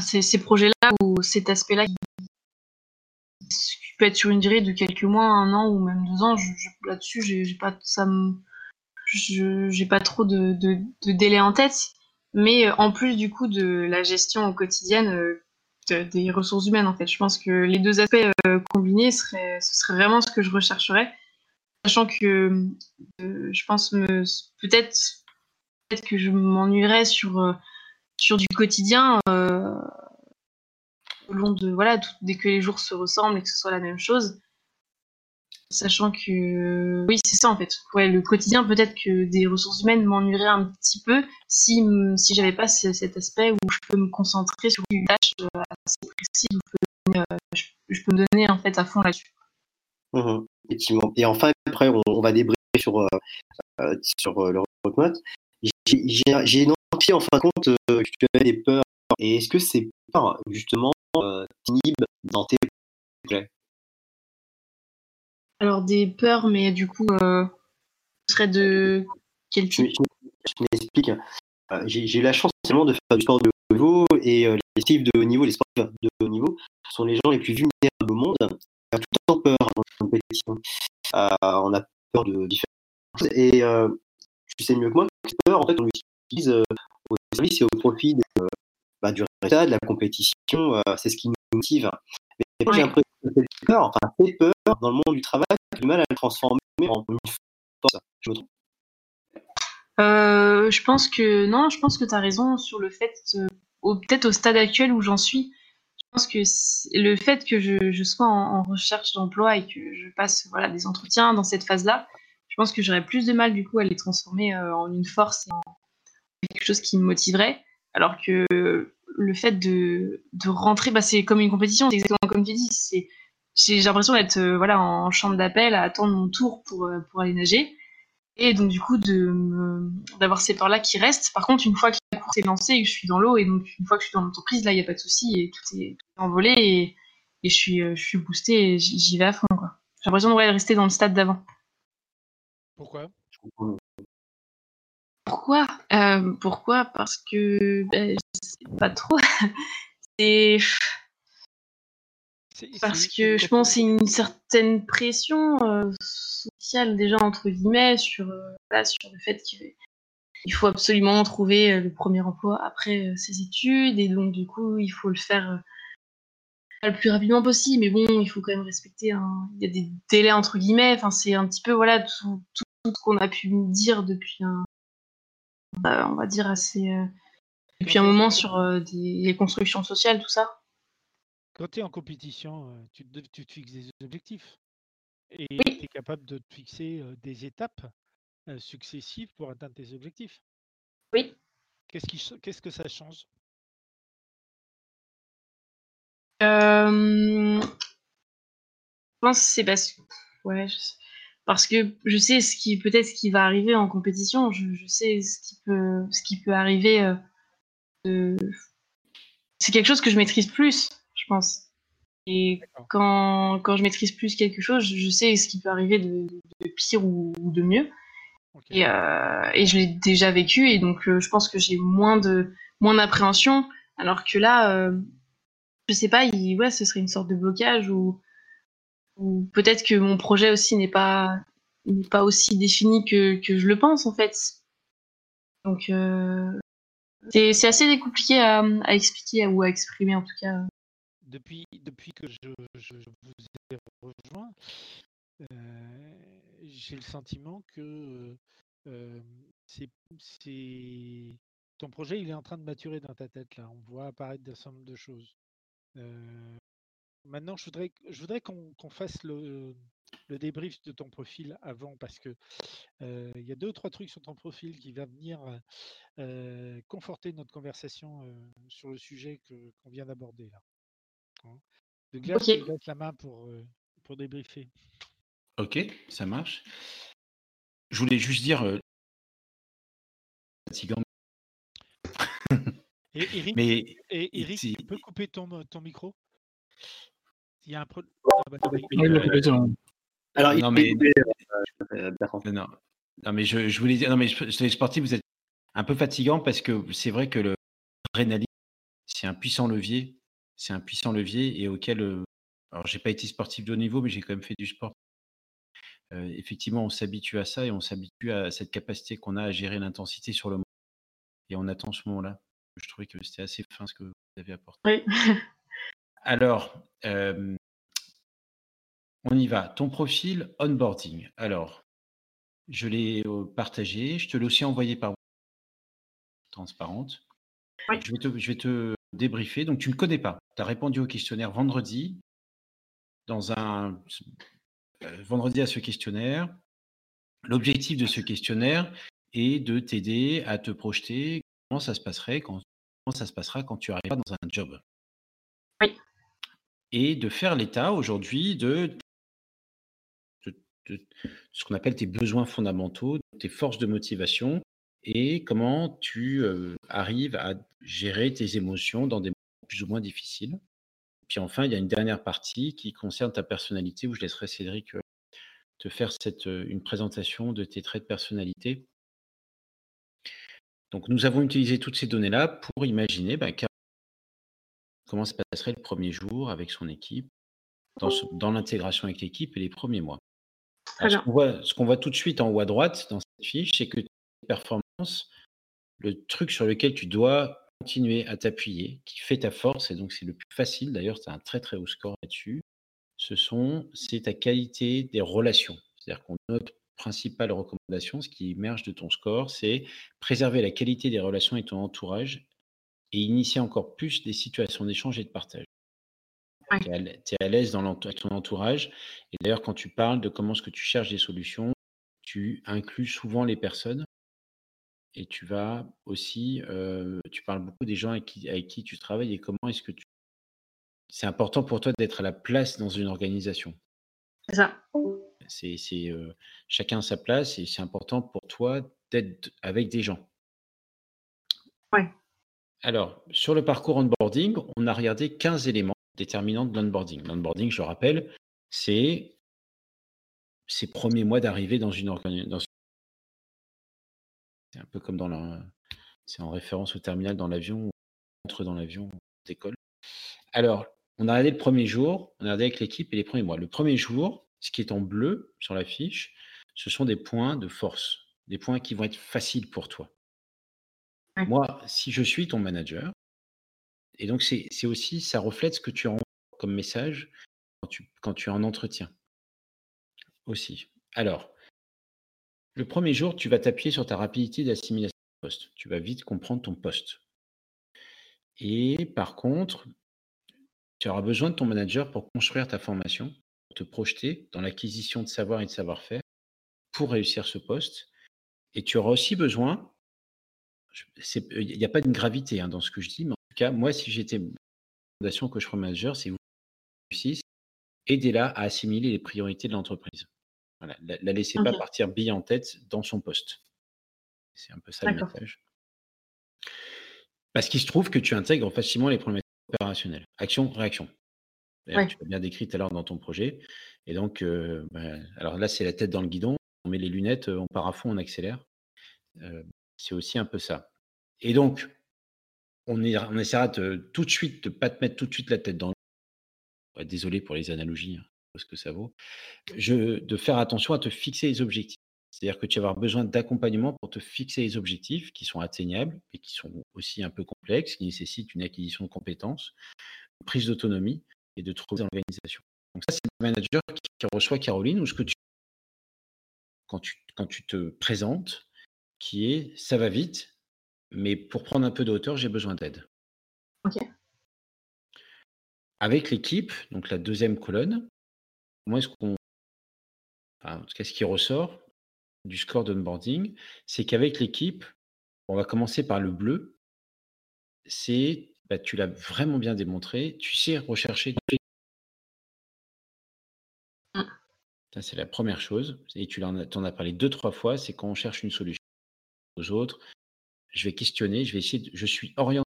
Ces, ces projets-là ou cet aspect-là être sur une durée de quelques mois, un an ou même deux ans. Là-dessus, j'ai pas ça j'ai pas trop de, de, de, délai en tête. Mais euh, en plus du coup de la gestion au quotidien euh, des ressources humaines, en fait, je pense que les deux aspects euh, combinés seraient, ce serait vraiment ce que je rechercherais, sachant que je pense peut-être peut-être que je m'ennuierais sur sur du quotidien long de voilà dès que les jours se ressemblent et que ce soit la même chose. Sachant que oui c'est ça en fait. Ouais le quotidien peut-être que des ressources humaines m'ennuierait un petit peu si si j'avais pas cet aspect où je peux me concentrer sur une tâche euh, assez précise où je peux, euh, je, peux me donner en fait à fond là-dessus. Mmh effectivement. Et enfin après on, va débriefer sur euh, sur le remote j'ai identifié en fin de compte que tu avais des peurs. Et est-ce que ces peurs justement euh, dans tes projets Alors des peurs, mais du coup, euh, ce serait de quel type Je, m'explique. Euh, j'ai eu la chance de faire du sport de haut niveau et les types de haut niveau, les sports de haut niveau sont les gens les plus vulnérables au monde. On a tout le temps peur dans la compétition. on a peur de différentes choses et tu sais mieux que moi que peur, en fait, on l'utilise au service et au profit de, bah, du résultat, de la compétition, euh, c'est ce qui nous motive. Mais moi, j'ai l'impression que peur, enfin, peur dans le monde du travail, du mal à la transformer en une force. Je me trompe euh, je pense que non, je pense que tu as raison sur le fait, euh, peut-être au stade actuel où j'en suis, je pense que le fait que je, je sois en, en recherche d'emploi et que je passe voilà, des entretiens dans cette phase-là, je pense que j'aurais plus de mal du coup à les transformer euh, en une force et en quelque chose qui me motiverait. Alors que le fait de, de rentrer, bah, c'est comme une compétition, c'est exactement comme tu dis. C'est, j'ai l'impression d'être euh, voilà, en chambre d'appel à attendre mon tour pour, euh, pour aller nager. Et donc, du coup, de, d'avoir ces peurs-là qui restent. Par contre, une fois que la course est lancée et que je suis dans l'eau, et donc une fois que je suis dans l'entreprise, là, il n'y a pas de souci et tout est, envolé et, et je, suis, euh, je suis boostée et j'y vais à fond. Quoi. J'ai l'impression de rester dans le stade d'avant. Pourquoi? Pourquoi? Euh, Pourquoi? Parce que ben, je sais pas trop. [laughs] c'est parce que je pense c'est une certaine pression euh, sociale déjà entre guillemets sur euh, sur le fait qu'il faut absolument trouver le premier emploi après ses études et donc du coup il faut le faire le plus rapidement possible. Mais bon il faut quand même respecter un... il y a des délais entre guillemets. Enfin c'est un petit peu voilà tout, tout ce qu'on a pu me dire depuis un, on va dire, assez euh, depuis un moment sur des, les constructions sociales, tout ça. Quand tu es en compétition, tu te, fixes des objectifs et tu es capable de te fixer des étapes successives pour atteindre tes objectifs. Oui. Qu'est-ce, qui, qu'est-ce que ça change? Je pense que c'est parce que, ouais, parce que je sais ce qui peut-être ce qui va arriver en compétition. Je, sais ce qui peut, ce qui peut arriver. C'est quelque chose que je maîtrise plus, je pense. Et quand, quand, je maîtrise plus quelque chose, je sais ce qui peut arriver de, pire ou, de mieux. Et, euh, et, je l'ai déjà vécu, et donc euh, je pense que j'ai moins de moins d'appréhension. Alors que là, euh, je sais pas, il, ouais, ce serait une sorte de blocage ou, ou peut-être que mon projet aussi n'est pas n'est pas aussi défini que, que je le pense en fait. Donc euh, c'est assez compliqué à, expliquer ou à exprimer en tout cas depuis, depuis que je, vous ai rejoint, euh, j'ai le sentiment que euh, c'est, ton projet il est en train de maturer dans ta tête là. On voit apparaître un certain nombre de choses. Maintenant, je voudrais, je voudrais qu'on, fasse le, le, débrief de ton profil avant parce que il y a deux ou trois trucs sur ton profil qui vont venir conforter notre conversation sur le sujet que, qu'on vient d'aborder là. De glace, je laisse la main pour, euh, pour débriefer. Ok, ça marche. Je voulais juste dire. Euh... Et Eric, Mais, et Eric tu peux couper ton, ton micro? Il y a un problème. Ah, bah, Alors, non, mais, euh, non, non, mais je, je, voulais dire, non, mais les sportifs, vous êtes un peu fatigant parce que c'est vrai que le adrénaline, c'est un puissant levier c'est un puissant levier et auquel, alors alors j'ai pas été sportif de haut niveau, mais j'ai quand même fait du sport. effectivement, on s'habitue à ça et on s'habitue à cette capacité qu'on a à gérer l'intensité sur le moment et on attend ce moment-là. Je trouvais que c'était assez fin ce que vous avez apporté. Oui. [laughs] Alors, on y va. Ton profil onboarding. Alors, je l'ai, partagé, je te l'ai aussi envoyé par transparente. Je vais te je vais te débriefer. Donc tu ne connais pas. Tu as répondu au questionnaire vendredi, dans un euh, vendredi à ce questionnaire. L'objectif de ce questionnaire est de t'aider à te projeter comment ça se passerait quand comment ça se passera quand tu arriveras dans un job. Oui. Et de faire l'état aujourd'hui de, ce qu'on appelle tes besoins fondamentaux, tes forces de motivation et comment tu euh, arrives à gérer tes émotions dans des moments plus ou moins difficiles. Puis enfin, il y a une dernière partie qui concerne ta personnalité où je laisserai Cédric euh, te faire cette, euh, une présentation de tes traits de personnalité. Donc, nous avons utilisé toutes ces données-là pour imaginer bah, comment se passerait le premier jour avec son équipe, dans, dans l'intégration avec l'équipe et les premiers mois? ce qu'on voit, voit, tout de suite en haut à droite dans cette fiche, c'est que performance, le truc sur lequel tu dois continuer à t'appuyer, qui fait ta force, et donc c'est le plus facile, d'ailleurs, tu as un très très haut score là-dessus, ce sont, c'est ta qualité des relations. C'est-à-dire qu'on notre principale recommandation, ce qui émerge de ton score, c'est préserver la qualité des relations avec ton entourage et initier encore plus des situations d'échange et de partage. Tu es à l'aise dans ton entourage. Et d'ailleurs, quand tu parles de comment est-ce que tu cherches des solutions, tu inclus souvent les personnes et tu vas aussi, tu parles beaucoup des gens avec qui, avec qui tu travailles et comment est-ce que tu. C'est important pour toi d'être à la place dans une organisation. C'est ça. C'est, chacun a sa place et c'est important pour toi d'être avec des gens. Ouais. Alors, sur le parcours onboarding, on a regardé 15 éléments déterminants de l'onboarding. L'onboarding, je le rappelle, c'est ces premiers mois d'arrivée dans une, organisation. C'est un peu comme dans la. C'est en référence au terminal dans l'avion, on entre dans l'avion, on décolle. Alors, on a regardé le premier jour, on a regardé avec l'équipe et les premiers mois. Le premier jour, ce qui est en bleu sur la fiche, ce sont des points de force, des points qui vont être faciles pour toi. Moi, si je suis ton manager, et donc c'est aussi, ça reflète ce que tu as comme message quand tu, quand tu es en entretien. Aussi. Alors, le premier jour, tu vas t'appuyer sur ta rapidité d'assimilation de poste. Tu vas vite comprendre ton poste. Et par contre, tu auras besoin de ton manager pour construire ta formation, pour te projeter dans l'acquisition de savoir et de savoir-faire pour réussir ce poste. Et tu auras aussi besoin, il n'y a pas de gravité hein, dans ce que je dis, mais en tout cas, moi, si j'étais fondation coach manager, c'est vous réussissez, aidez-la à assimiler les priorités de l'entreprise. Voilà, la, la laissez pas partir bille en tête dans son poste. C'est un peu ça le message. Parce qu'il se trouve que tu intègres facilement les problématiques opérationnelles. Action, réaction. Tu l'as bien décrit tout à l'heure dans ton projet. Et donc, euh, bah, alors là, c'est la tête dans le guidon. On met les lunettes, on part à fond, on accélère. Euh, c'est aussi un peu ça. Et donc, on, essaiera de, tout de suite de ne pas te mettre tout de suite la tête dans le Désolé pour les analogies, hein, ce que ça vaut. De faire attention à te fixer les objectifs. C'est-à-dire que tu vas avoir besoin d'accompagnement pour te fixer les objectifs qui sont atteignables et qui sont aussi un peu complexes, qui nécessitent une acquisition de compétences, une prise d'autonomie et de trouver dans l'organisation. Donc ça, c'est le manager qui, reçoit Caroline ou ce que tu quand tu, quand tu te présentes, qui est ça va vite, mais pour prendre un peu de hauteur, j'ai besoin d'aide. Ok. Avec l'équipe, donc la deuxième colonne, moi, est-ce qu'on. en tout cas, ce qui ressort du score d'onboarding, c'est qu'avec l'équipe, on va commencer par le bleu. C'est, bah, tu l'as vraiment bien démontré, tu sais rechercher. Mmh. Ça, c'est la première chose. Et tu en as parlé deux, trois fois, c'est quand on cherche une solution aux autres, je vais questionner, je vais essayer, de, je suis orienté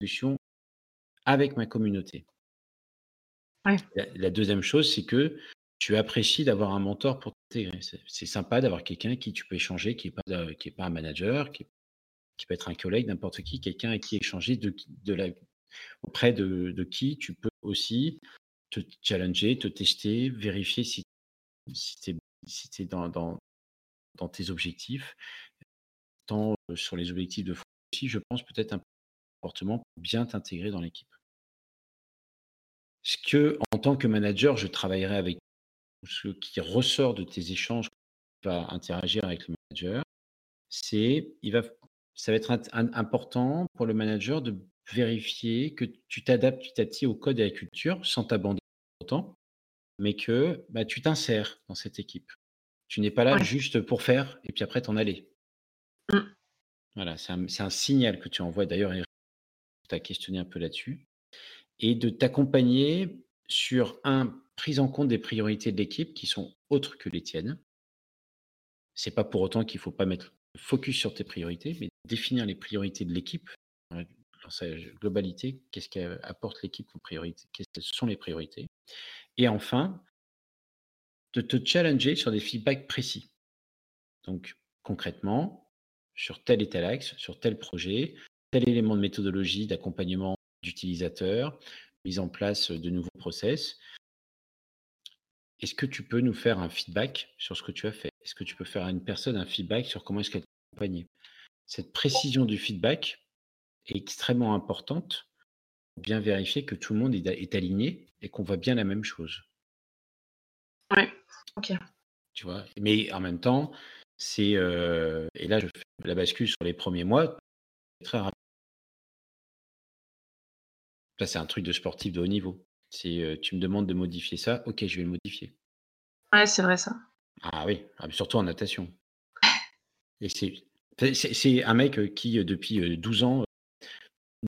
solution, avec ma communauté. La, deuxième chose, c'est que tu apprécies d'avoir un mentor pour t'intégrer. C'est sympa d'avoir quelqu'un qui tu peux échanger, qui n'est pas, qui est pas un manager, qui, qui, peut être un collègue, n'importe qui, quelqu'un avec qui échanger de, de la, auprès de, de, qui tu peux aussi te challenger, te tester, vérifier si, si tu es, si dans, dans, dans tes objectifs tant sur les objectifs de fond aussi, je pense peut-être un comportement pour bien t'intégrer dans l'équipe. Ce que, en tant que manager, je travaillerai avec ce qui ressort de tes échanges, tu vas interagir avec le manager, c'est, il va, ça va être important pour le manager de vérifier que tu t'adaptes petit à petit au code et à la culture sans t'abandonner autant, mais que bah, tu t'insères dans cette équipe. Tu n'es pas là juste pour faire et puis après t'en aller. Mmh. Voilà, c'est un, signal que tu envoies d'ailleurs, tu as questionné un peu là-dessus, et de t'accompagner sur un prise en compte des priorités de l'équipe qui sont autres que les tiennes. C'est pas pour autant qu'il faut pas mettre focus sur tes priorités, mais définir les priorités de l'équipe dans sa globalité. Qu'est-ce qu'apporte l'équipe aux priorités Quelles sont les priorités Et enfin, de te challenger sur des feedbacks précis. Donc, concrètement, sur tel et tel axe, sur tel projet, tel élément de méthodologie d'accompagnement d'utilisateurs, mise en place de nouveaux process. Est-ce que tu peux nous faire un feedback sur ce que tu as fait? Est-ce que tu peux faire à une personne un feedback sur comment est-ce qu'elle t'a accompagné? Cette précision du feedback est extrêmement importante pour bien vérifier que tout le monde est aligné et qu'on voit bien la même chose. Oui, ok. Tu vois, mais en même temps, c'est et là je fais la bascule sur les premiers mois, très rapide. Ça, c'est un truc de sportif de haut niveau. C'est tu me demandes de modifier ça, ok, je vais le modifier. Ouais, c'est vrai ça. Ah oui, ah, surtout en natation. Et c'est un mec qui, depuis 12 ans,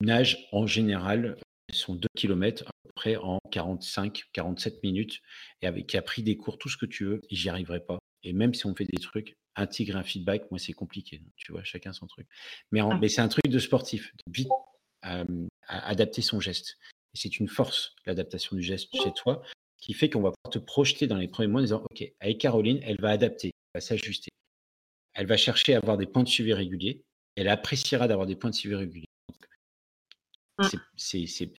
nage en général son 2 km près en 45, 47 minutes et avec, qui a pris des cours, tout ce que tu veux, j'y arriverai pas. Et même si on fait des trucs, intégrer un feedback, moi, c'est compliqué. Tu vois, chacun son truc. Mais, ah. mais c'est un truc de sportif, de vite adapter son geste. Et c'est une force, l'adaptation du geste chez toi, qui fait qu'on va pouvoir te projeter dans les premiers mois en disant, OK, avec Caroline, elle va adapter, elle va s'ajuster. Elle va chercher à avoir des points de suivi réguliers. Elle appréciera d'avoir des points de suivi réguliers. Mmh.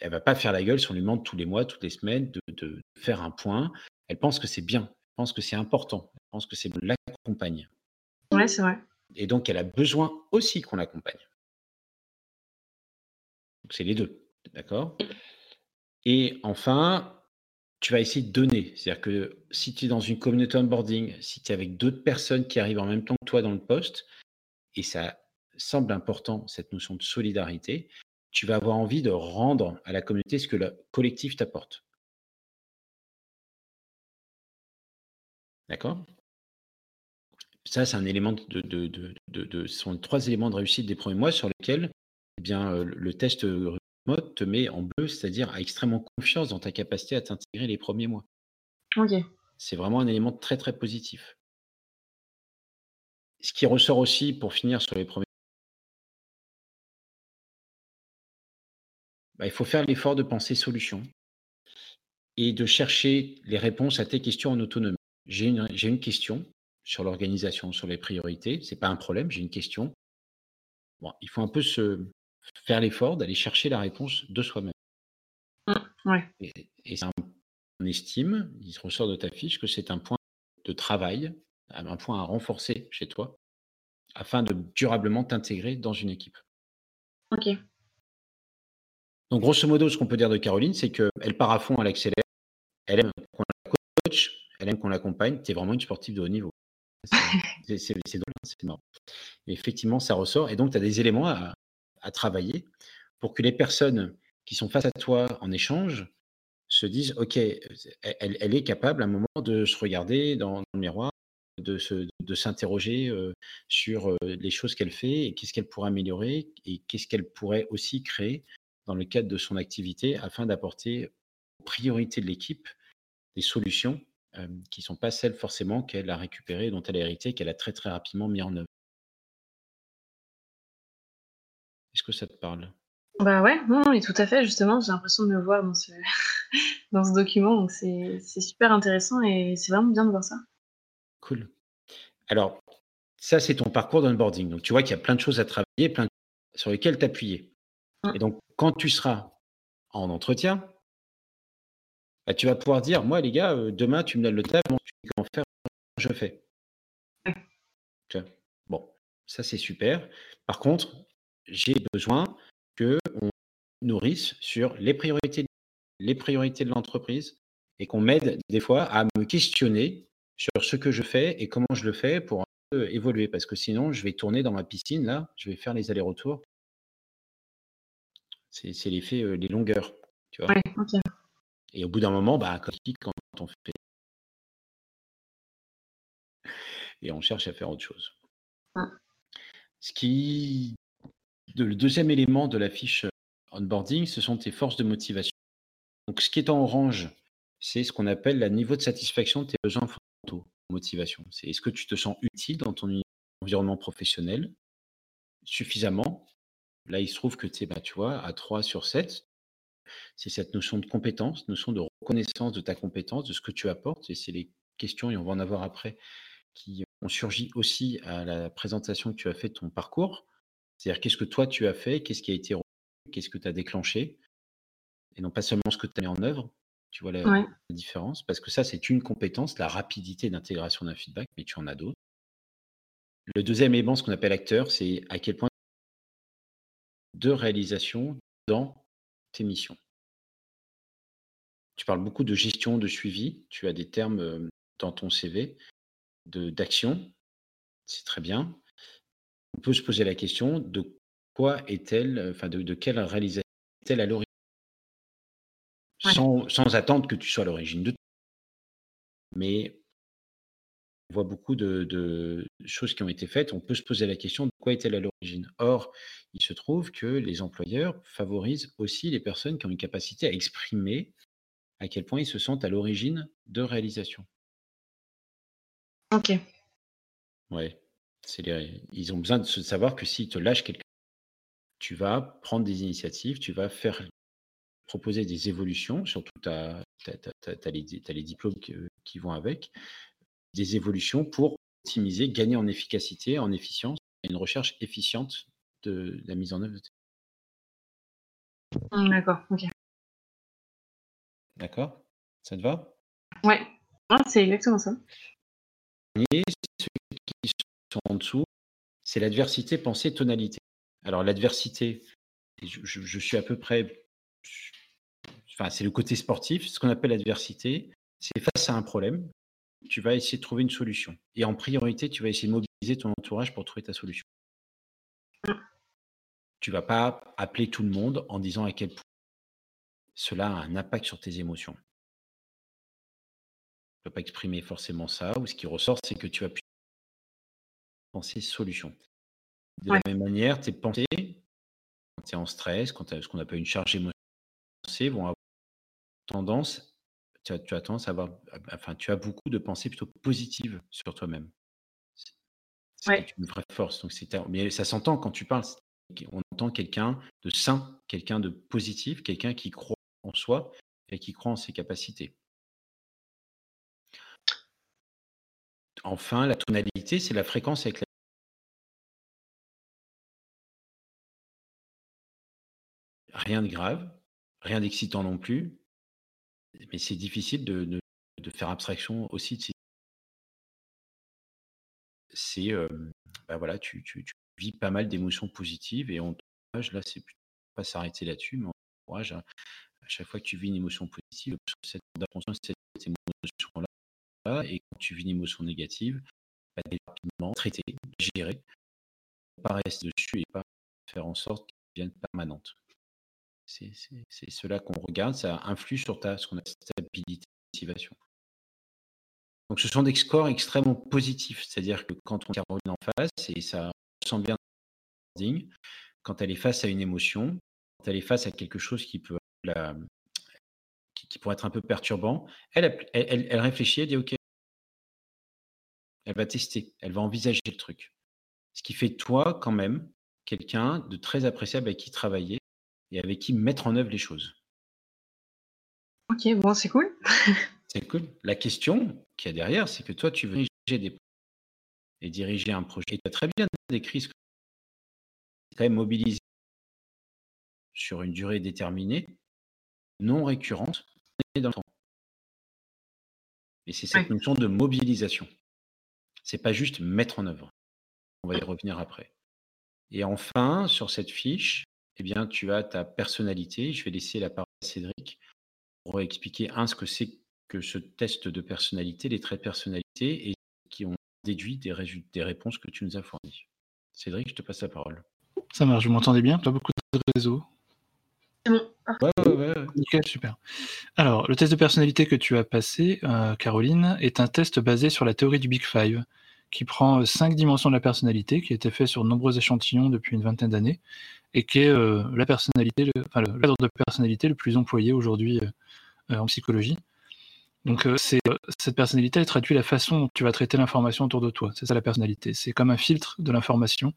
Elle ne va pas faire la gueule si on lui demande tous les mois, toutes les semaines de, de faire un point. Elle pense que c'est bien, elle pense que c'est important, elle pense que c'est l'accompagne. Ouais, c'est vrai. Et donc, elle a besoin aussi qu'on l'accompagne. Donc, c'est les deux. D'accord? Et enfin, tu vas essayer de donner. C'est-à-dire que si tu es dans une communauté onboarding, si tu es avec d'autres personnes qui arrivent en même temps que toi dans le poste, et ça semble important, cette notion de solidarité, tu vas avoir envie de rendre à la communauté ce que le collectif t'apporte. D'accord? Ça, c'est un élément de, de, de, ce sont trois éléments de réussite des premiers mois sur lesquels eh bien, euh, le test remote te met en bleu, c'est-à-dire a extrêmement confiance dans ta capacité à t'intégrer les premiers mois. Ok. C'est vraiment un élément très très positif. Ce qui ressort aussi, pour finir sur les premiers bah, il faut faire l'effort de penser solution et de chercher les réponses à tes questions en autonomie. J'ai une, une question sur l'organisation, sur les priorités. Ce n'est pas un problème, j'ai une question. Bon, il faut un peu se faire l'effort d'aller chercher la réponse de soi-même. Mmh, ouais. Et, et on estime, il ressort de ta fiche, que c'est un point de travail, un point à renforcer chez toi, afin de durablement t'intégrer dans une équipe. Ok. Donc, grosso modo, ce qu'on peut dire de Caroline, c'est qu'elle part à fond, elle accélère, elle aime qu'on la coach, elle aime qu'on l'accompagne. Tu es vraiment une sportive de haut niveau. [laughs] C'est c'est marrant. effectivement, ça ressort. Et donc, tu as des éléments à, travailler pour que les personnes qui sont face à toi en échange se disent OK, elle, est capable à un moment de se regarder dans, le miroir, de, de s'interroger sur les choses qu'elle fait et qu'est-ce qu'elle pourrait améliorer et qu'est-ce qu'elle pourrait aussi créer dans le cadre de son activité afin d'apporter aux priorités de l'équipe des solutions qui ne sont pas celles forcément qu'elle a récupérées, dont elle a hérité, qu'elle a très très rapidement mis en œuvre. Est-ce que ça te parle? Bah ouais, non, et tout à fait, justement, j'ai l'impression de me voir dans ce, [laughs] dans ce document, donc c'est super intéressant et c'est vraiment bien de voir ça. Cool. Alors, ça, c'est ton parcours d'onboarding. Donc, tu vois qu'il y a plein de choses à travailler, plein sur lesquelles t'appuyer. Mmh. Et donc, quand tu seras en entretien, bah, tu vas pouvoir dire, moi les gars, euh, demain tu me donnes le taf, tu dis comment faire, je fais. Bon, ça c'est super. Par contre, j'ai besoin que on nourrisse sur les priorités, les priorités de l'entreprise et qu'on m'aide des fois à me questionner sur ce que je fais et comment je le fais pour évoluer. Parce que sinon, je vais tourner dans ma piscine, là, je vais faire les allers-retours c'est l'effet, les longueurs, tu vois? Et au bout d'un moment, bah, quand on fait et on cherche à faire autre chose. Ce qui le deuxième élément de la fiche, onboarding, ce sont tes forces de motivation. Donc ce qui est en orange, c'est ce qu'on appelle le niveau de satisfaction de tes besoins fondamentaux, motivation. C'est est-ce que tu te sens utile dans ton environnement professionnel suffisamment Là, il se trouve que bah, tu vois, à 3 sur 7, c'est cette notion de compétence, notion de reconnaissance de ta compétence, de ce que tu apportes. Et c'est les questions, et on va en avoir après, qui ont surgi aussi à la présentation que tu as fait de ton parcours. C'est-à-dire, qu'est-ce que toi tu as fait, qu'est-ce qui a été qu'est-ce que tu as déclenché, et non pas seulement ce que tu as mis en œuvre. Tu vois la, la différence Parce que ça, c'est une compétence, la rapidité d'intégration d'un feedback, mais tu en as d'autres. Le deuxième élément, ce qu'on appelle acteur, c'est à quel point de réalisation dans tes missions. Tu parles beaucoup de gestion, de suivi. Tu as des termes dans ton CV d'action. C'est très bien. On peut se poser la question de quoi est-elle, enfin de, quelle réalisation est-elle à l'origine sans, sans, attendre que tu sois à l'origine de tout. Mais on voit beaucoup de, choses qui ont été faites. On peut se poser la question de quoi est-elle à l'origine Or, il se trouve que les employeurs favorisent aussi les personnes qui ont une capacité à exprimer à quel point ils se sentent à l'origine de réalisation. Ok. Ouais. Ils ont besoin de savoir que s'ils te lâchent quelque tu vas prendre des initiatives, tu vas faire proposer des évolutions, surtout tu as, les, diplômes qui vont avec, des évolutions pour optimiser, gagner en efficacité, en efficience, et une recherche efficiente de la mise en œuvre. Mmh, d'accord, ok. D'accord Ça te va? Ouais, c'est exactement ça. Et ceux qui sont en dessous, c'est l'adversité, pensée, tonalité. Alors l'adversité, je, je, suis à peu près, enfin c'est le côté sportif. Ce qu'on appelle l'adversité, c'est face à un problème, tu vas essayer de trouver une solution. Et en priorité, tu vas essayer de mobiliser ton entourage pour trouver ta solution. tu vas pas appeler tout le monde en disant à quel point cela a un impact sur tes émotions. Tu ne peux pas exprimer forcément ça, ou ce qui ressort, c'est que tu vas penser solution. De la même manière, tes pensées, quand tu es en stress, quand tu as ce qu'on appelle une charge émotionnelle, vont avoir tendance, tu as, tu as tendance à avoir, enfin, tu as beaucoup de pensées plutôt positives sur toi-même. C'est une vraie force. Donc mais ça s'entend quand tu parles. On entend quelqu'un de sain, quelqu'un de positif, quelqu'un qui croit en soi et qui croit en ses capacités. Enfin, la tonalité, c'est la fréquence avec la Rien de grave, rien d'excitant non plus, mais c'est difficile de, faire abstraction aussi de ces c'est, bah, voilà, tu vis pas mal d'émotions positives et on t'encourage là, c'est pas s'arrêter là-dessus, mais on t'encourage à chaque fois que tu vis une émotion positive, cette cette émotion-là et quand tu vis une émotion négative, bah, rapidement traiter, gérer, pas rester dessus et pas faire en sorte qu'elle devienne permanente. C'est cela qu'on regarde, ça influe sur ta ce stabilité, motivation. Donc ce sont des scores extrêmement positifs, c'est-à-dire que quand on Caroline en face, et ça ressemble bien quand elle est face à une émotion, quand elle est face à quelque chose qui peut pourrait être un peu perturbant, elle, elle, elle, réfléchit, elle dit OK, elle va tester, elle va envisager le truc. Ce qui fait toi quand même quelqu'un de très appréciable avec qui travailler et avec qui mettre en œuvre les choses. Ok, bon, c'est cool. [laughs] c'est cool. La question qu'il y a derrière, c'est que toi, tu veux diriger des et diriger un projet. tu as très bien décrit ce que quand même mobilisé sur une durée déterminée, non récurrente, et dans le temps. Et c'est cette notion de mobilisation. C'est pas juste mettre en œuvre. On va y revenir après. Et enfin, sur cette fiche, eh bien, tu as ta personnalité. Je vais laisser la parole à Cédric pour expliquer, un, ce que c'est que ce test de personnalité, les traits de personnalité, et qui ont déduit des, des réponses que tu nous as fournies. Cédric, je te passe la parole. Ça marche, vous m'entendez bien? Pas beaucoup de réseau. C'est bon. Ouais, ouais, ouais. Nickel, super. Alors, le test de personnalité que tu as passé, euh, Caroline, est un test basé sur la théorie du Big Five, qui prend euh, cinq dimensions de la personnalité, qui a été fait sur de nombreux échantillons depuis une vingtaine d'années, et qui est euh, la personnalité, le, cadre de personnalité le plus employé aujourd'hui en psychologie. Donc, cette personnalité, elle traduit la façon dont tu vas traiter l'information autour de toi. C'est ça la personnalité. C'est comme un filtre de l'information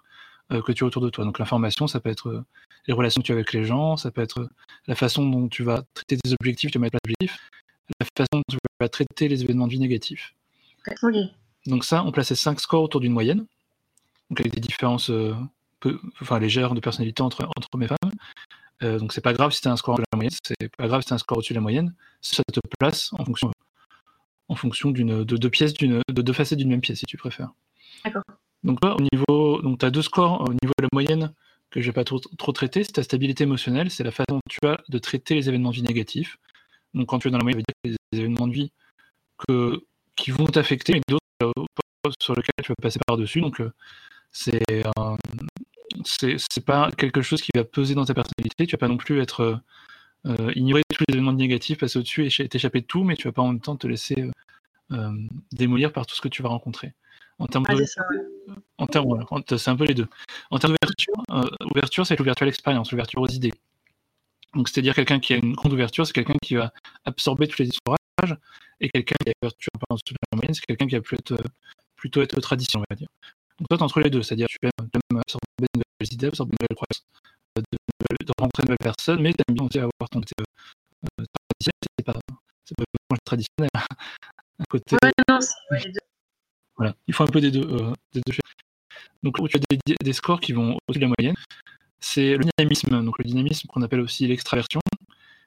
que tu as autour de toi. Donc, l'information, ça peut être les relations que tu as avec les gens, ça peut être la façon dont tu vas traiter tes objectifs, tu vas mettre l'objectif, la façon dont tu vas traiter les événements de vie négatifs. Donc ça, on plaçait 5 scores autour d'une moyenne, donc avec des différences peu, enfin, légères de personnalité entre, entre hommes et femmes. Euh, donc c'est pas grave si tu as un score de la moyenne, c'est pas grave si tu as un score au-dessus de la moyenne, ça te place en fonction, en fonction d'une, de deux pièces, d'une, de deux facettes d'une même pièce, si tu préfères. D'accord. Donc là, au niveau, donc tu as deux scores au niveau de la moyenne que je vais pas trop, trop traiter, c'est ta stabilité émotionnelle, c'est la façon dont tu as de traiter les événements de vie négatifs. Donc quand tu es dans la moyenne, ça veut dire que les événements de vie que, qui vont t'affecter, mais d'autres euh, sur lesquels tu vas passer par-dessus. Donc euh, c'est c'est pas quelque chose qui va peser dans ta personnalité. Tu vas pas non plus être euh, ignorer tous les événements négatifs, passer au-dessus et t'échapper de tout, mais tu vas pas en même temps te laisser démolir par tout ce que tu vas rencontrer. En termes ah, c'est un peu les deux. En termes d'ouverture, euh, ouverture, c'est l'ouverture à l'expérience, l'ouverture aux idées. Donc, c'est-à-dire quelqu'un qui a une grande ouverture, c'est quelqu'un qui va absorber tous les histoires, et quelqu'un qui a une la moyenne, c'est quelqu'un qui va plutôt être, plutôt être tradition, on va dire. Donc, toi, es entre les deux, c'est-à-dire tu aimes, absorber de nouvelles idées, absorber de nouvelles croyances, euh, de, de, rencontrer de nouvelles personnes, mais tu aimes bien aussi avoir ton côté euh, traditionnel, c'est pas, traditionnel. un côté, ouais, non, c'est les deux. Voilà, il faut un peu des deux. Euh, des deux donc, où tu as des, des, scores qui vont au-dessus de la moyenne, c'est le dynamisme. Donc, le dynamisme qu'on appelle aussi l'extraversion,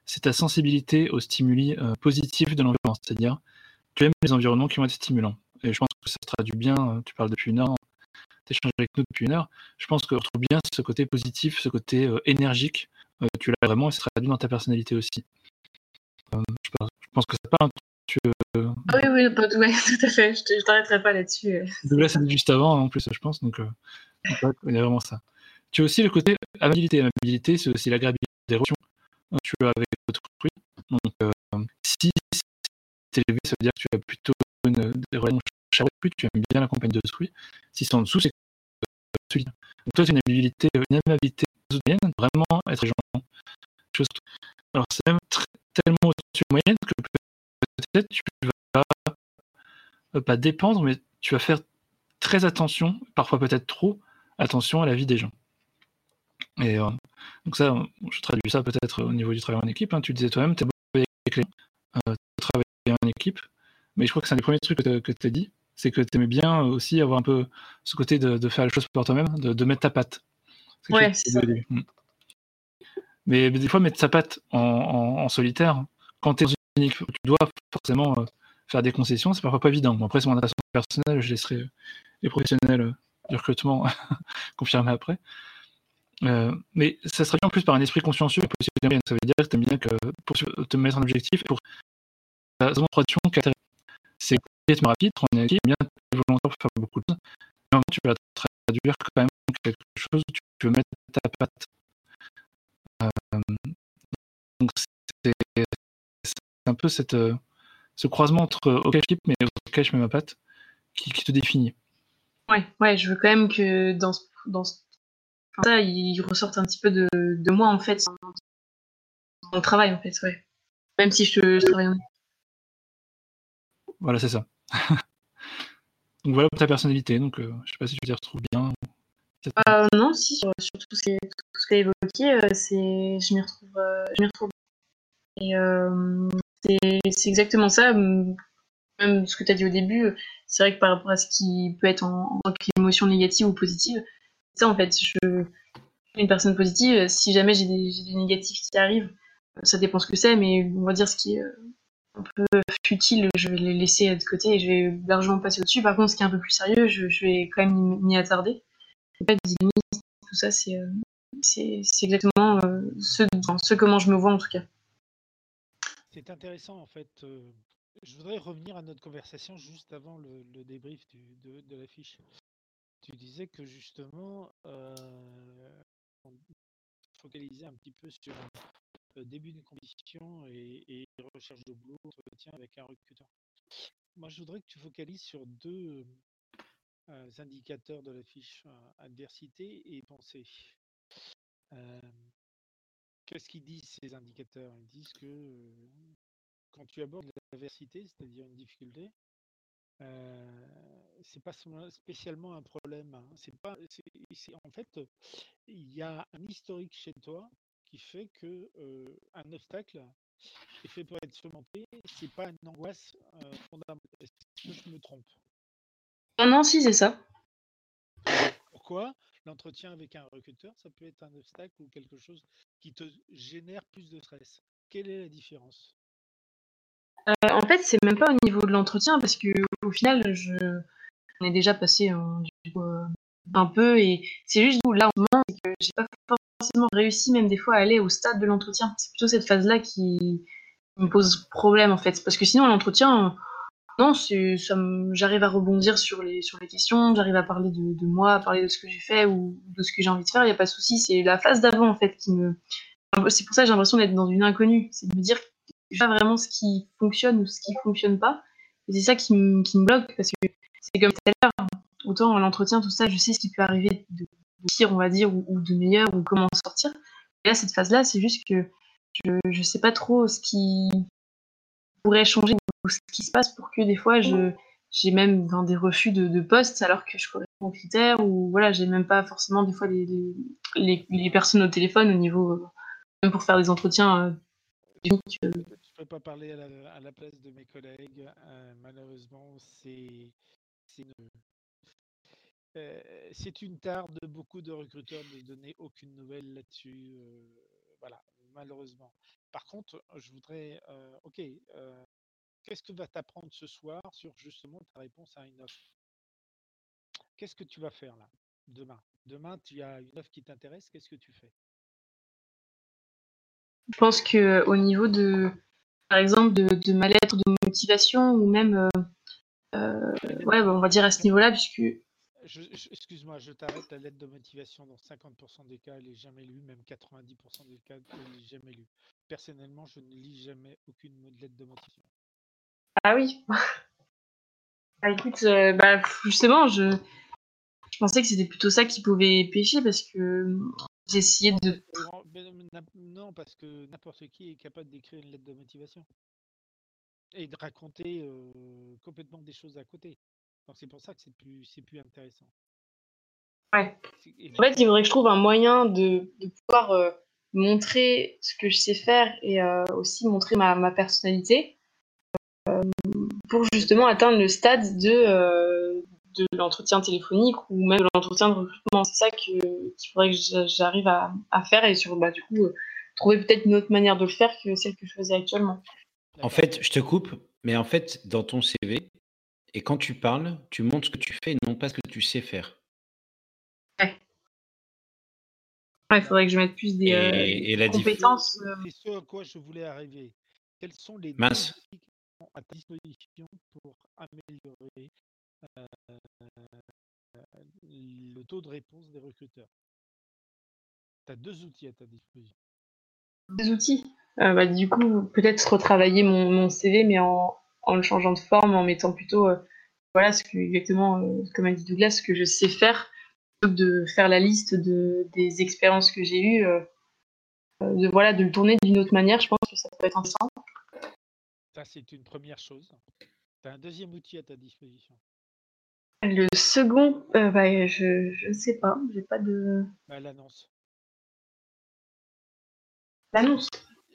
c'est ta sensibilité aux stimuli euh, positifs de l'environnement. C'est-à-dire, tu aimes les environnements qui vont être stimulants. Et je pense que ça se traduit bien. Euh, tu parles depuis une heure, tu échanges avec nous depuis une heure. Je pense que tu retrouves bien ce côté positif, ce côté euh, énergique. tu l'as vraiment et ça se traduit dans ta personnalité aussi. Je pense, je, pense, que c'est pas un euh, ah oui, oui, [laughs] tout à fait. Je ne t'arrêterai pas là-dessus. [laughs] Là, c'était juste avant, en plus, je pense. Donc, euh, il y a vraiment ça. tu as aussi le côté amabilité. Amabilité, c'est aussi l'agréabilité des relations tu as avec autrui. Donc, euh, si c'est élevé, ça veut dire que tu as plutôt une, des relations plus tu aimes bien la compagnie d'autrui. Si c'est en dessous, c'est que tu Donc, toi, as une amabilité, une amabilité vraiment être gentil. Alors, c'est même tellement au-dessus de moyenne que peut-être tu vas euh, pas dépendre, mais tu vas faire très attention, parfois peut-être trop, attention à la vie des gens. Et euh, donc ça, je traduis ça peut-être au niveau du travail en équipe. Hein. Tu disais toi-même, tu es avec les euh, travailler en équipe, mais je crois que c'est un des premiers trucs que tu as dit, c'est que tu aimais bien aussi avoir un peu ce côté de, faire les choses pour toi-même, de, mettre ta patte. Ouais, c'est ça. Hmm. Mais, des fois, mettre sa patte en, solitaire, quand tu es dans une équipe, tu dois forcément euh, faire des concessions, c'est parfois pas évident. après, c'est mon intention personnelle, je laisserai les professionnels du recrutement [laughs] confirmer après. Euh, mais ça se traduit en plus par un esprit consciencieux et. Ça veut dire que tu aimes bien que pour te mettre un objectif pour ta zone production, c'est rythme rapide, on est bien volontaire pour faire beaucoup de choses. Mais tu vas traduire quand même quelque chose où tu peux mettre ta patte. Euh, donc c'est un peu cette, euh, ce croisement entre OK, je mais OK, je mets ma patte qui, te définit. Ouais, ouais, je veux quand même que dans, dans ça, il ressorte un petit peu de, de moi, en fait, dans mon travail, en fait, ouais. Même si je, je travaille en Voilà, c'est ça. [laughs] donc voilà pour ta personnalité. Donc, euh, je sais pas si tu t'y retrouves bien. Euh, non, si, sur, tout ce qui est, évoqué, euh, c'est, je m'y retrouve, je m'y retrouve. Et c'est, exactement ça. Même ce que tu as dit au début, c'est vrai que par rapport à ce qui peut être en, en émotion négative ou positive, ça en fait, je suis une personne positive. Si jamais j'ai des, des, négatifs qui arrivent, ça dépend ce que c'est, mais on va dire ce qui est euh, un peu futile, je vais les laisser de côté et je vais largement passer au-dessus. Par contre, ce qui est un peu plus sérieux, je, vais quand même m'y attarder. pas tout ça, c'est euh, exactement euh, ce, ce comment je me vois en tout cas. C'est intéressant en fait. je voudrais revenir à notre conversation juste avant le, débrief de, de l'affiche. Tu disais que justement, euh, on focalisait un petit peu sur le début d'une compétition et, recherche de boulot, entretien avec un recruteur. Moi, je voudrais que tu focalises sur deux euh, indicateurs de la fiche euh, adversité et pensée. Qu'est-ce qu'ils disent ces indicateurs? Ils disent que quand tu abordes l'adversité, c'est-à-dire une difficulté, c'est pas spécialement un problème. Hein. C'est pas, en fait, il y a un historique chez toi qui fait que un obstacle est fait pour être surmonté. C'est pas une angoisse fondamentale. Est-ce que je me trompe? Non, non, si c'est ça. Pourquoi? L'entretien avec un recruteur, ça peut être un obstacle ou quelque chose qui te génère plus de stress Quelle est la différence? Euh, en fait, c'est même pas au niveau de l'entretien parce que au final, je on est déjà passé euh, un peu et c'est juste où là moment, c'est que j'ai pas forcément réussi même des fois à aller au stade de l'entretien. C'est plutôt cette phase-là qui me pose problème en fait. Parce que sinon l'entretien non, j'arrive à rebondir sur les questions, j'arrive à parler de, de moi, à parler de ce que j'ai fait ou de ce que j'ai envie de faire, il y a pas de souci, c'est la phase d'avant en fait qui me c'est pour ça que j'ai l'impression d'être dans une inconnue, c'est de me dire pas vraiment ce qui fonctionne ou ce qui fonctionne pas. Et c'est ça qui, me bloque parce que c'est comme tout à l'heure, autant en entretien, tout ça, je sais ce qui peut arriver de, pire, on va dire, ou, de meilleur, ou comment en sortir. Et là, cette phase-là, c'est juste que je, je sais pas trop ce qui pourrait changer ou ce qui se passe pour que des fois, je, j'ai même dans des refus de, postes alors que je corresponds aux critères ou voilà, j'ai même pas forcément des fois les, les, personnes au téléphone au niveau, même pour faire des entretiens. Euh, je peux pas parler à la, place de mes collègues. Euh, malheureusement, c'est euh, une tare de beaucoup de recruteurs de donner aucune nouvelle là-dessus. Euh, voilà, malheureusement. Par contre, je voudrais, ok, qu'est-ce que va t'apprendre ce soir sur justement ta réponse à une offre? Qu'est-ce que tu vas faire là, demain? Demain, tu as une offre qui t'intéresse, qu'est-ce que tu fais? Je pense que au niveau de par exemple, de, de mal-être, de motivation, ou même, euh, euh, ouais, on va dire à ce niveau-là, puisque. excuse-moi, je t'arrête. La lettre de motivation, dans 50% des cas, elle n'est jamais lue, même 90% des cas, elle n'est jamais lue. Personnellement, je ne lis jamais aucune lettre de motivation. Ah oui. [laughs] bah écoute, euh, bah, justement, je, je pensais que c'était plutôt ça qui pouvait pêcher parce que j'ai essayé de. Non, parce que n'importe qui est capable d'écrire une lettre de motivation et de raconter euh, complètement des choses à côté. Donc c'est pour ça que c'est plus, c'est plus intéressant. Ouais. En fait, il faudrait que je trouve un [unintelligible] moyen de, de pouvoir euh, montrer ce que je sais faire et euh, aussi montrer ma, ma personnalité pour justement atteindre le stade de, de l'entretien téléphonique ou même de l'entretien de recrutement. C'est ça qu'il faudrait que j'arrive à, à, faire et sur bah, du coup trouver peut-être une autre manière de le faire que celle que je faisais actuellement. En fait, je te coupe, mais en fait, dans ton CV, et quand tu parles, tu montres ce que tu fais et non pas ce que tu sais faire. Ouais. il faudrait que je mette plus des, et, euh, compétences. Euh. C'est ce à quoi je voulais arriver. Quels sont les Mince. à disposition pour améliorer euh, le taux de réponse des recruteurs Tu as deux outils à ta disposition. Des outils? Euh, bah, du coup, peut-être retravailler mon, mon CV, mais en, en, le changeant de forme, en mettant plutôt, euh, voilà, ce que, exactement, euh, comme a dit Douglas, ce que je sais faire, plutôt que de faire la liste de, des expériences que j'ai eues, de, voilà, de le tourner d'une autre manière, je pense que ça peut être intéressant. Ça, c'est une première chose. Tu as un deuxième outil à ta disposition. Le second, bah, je ne sais pas, j'ai pas de. Bah, l'annonce. L'annonce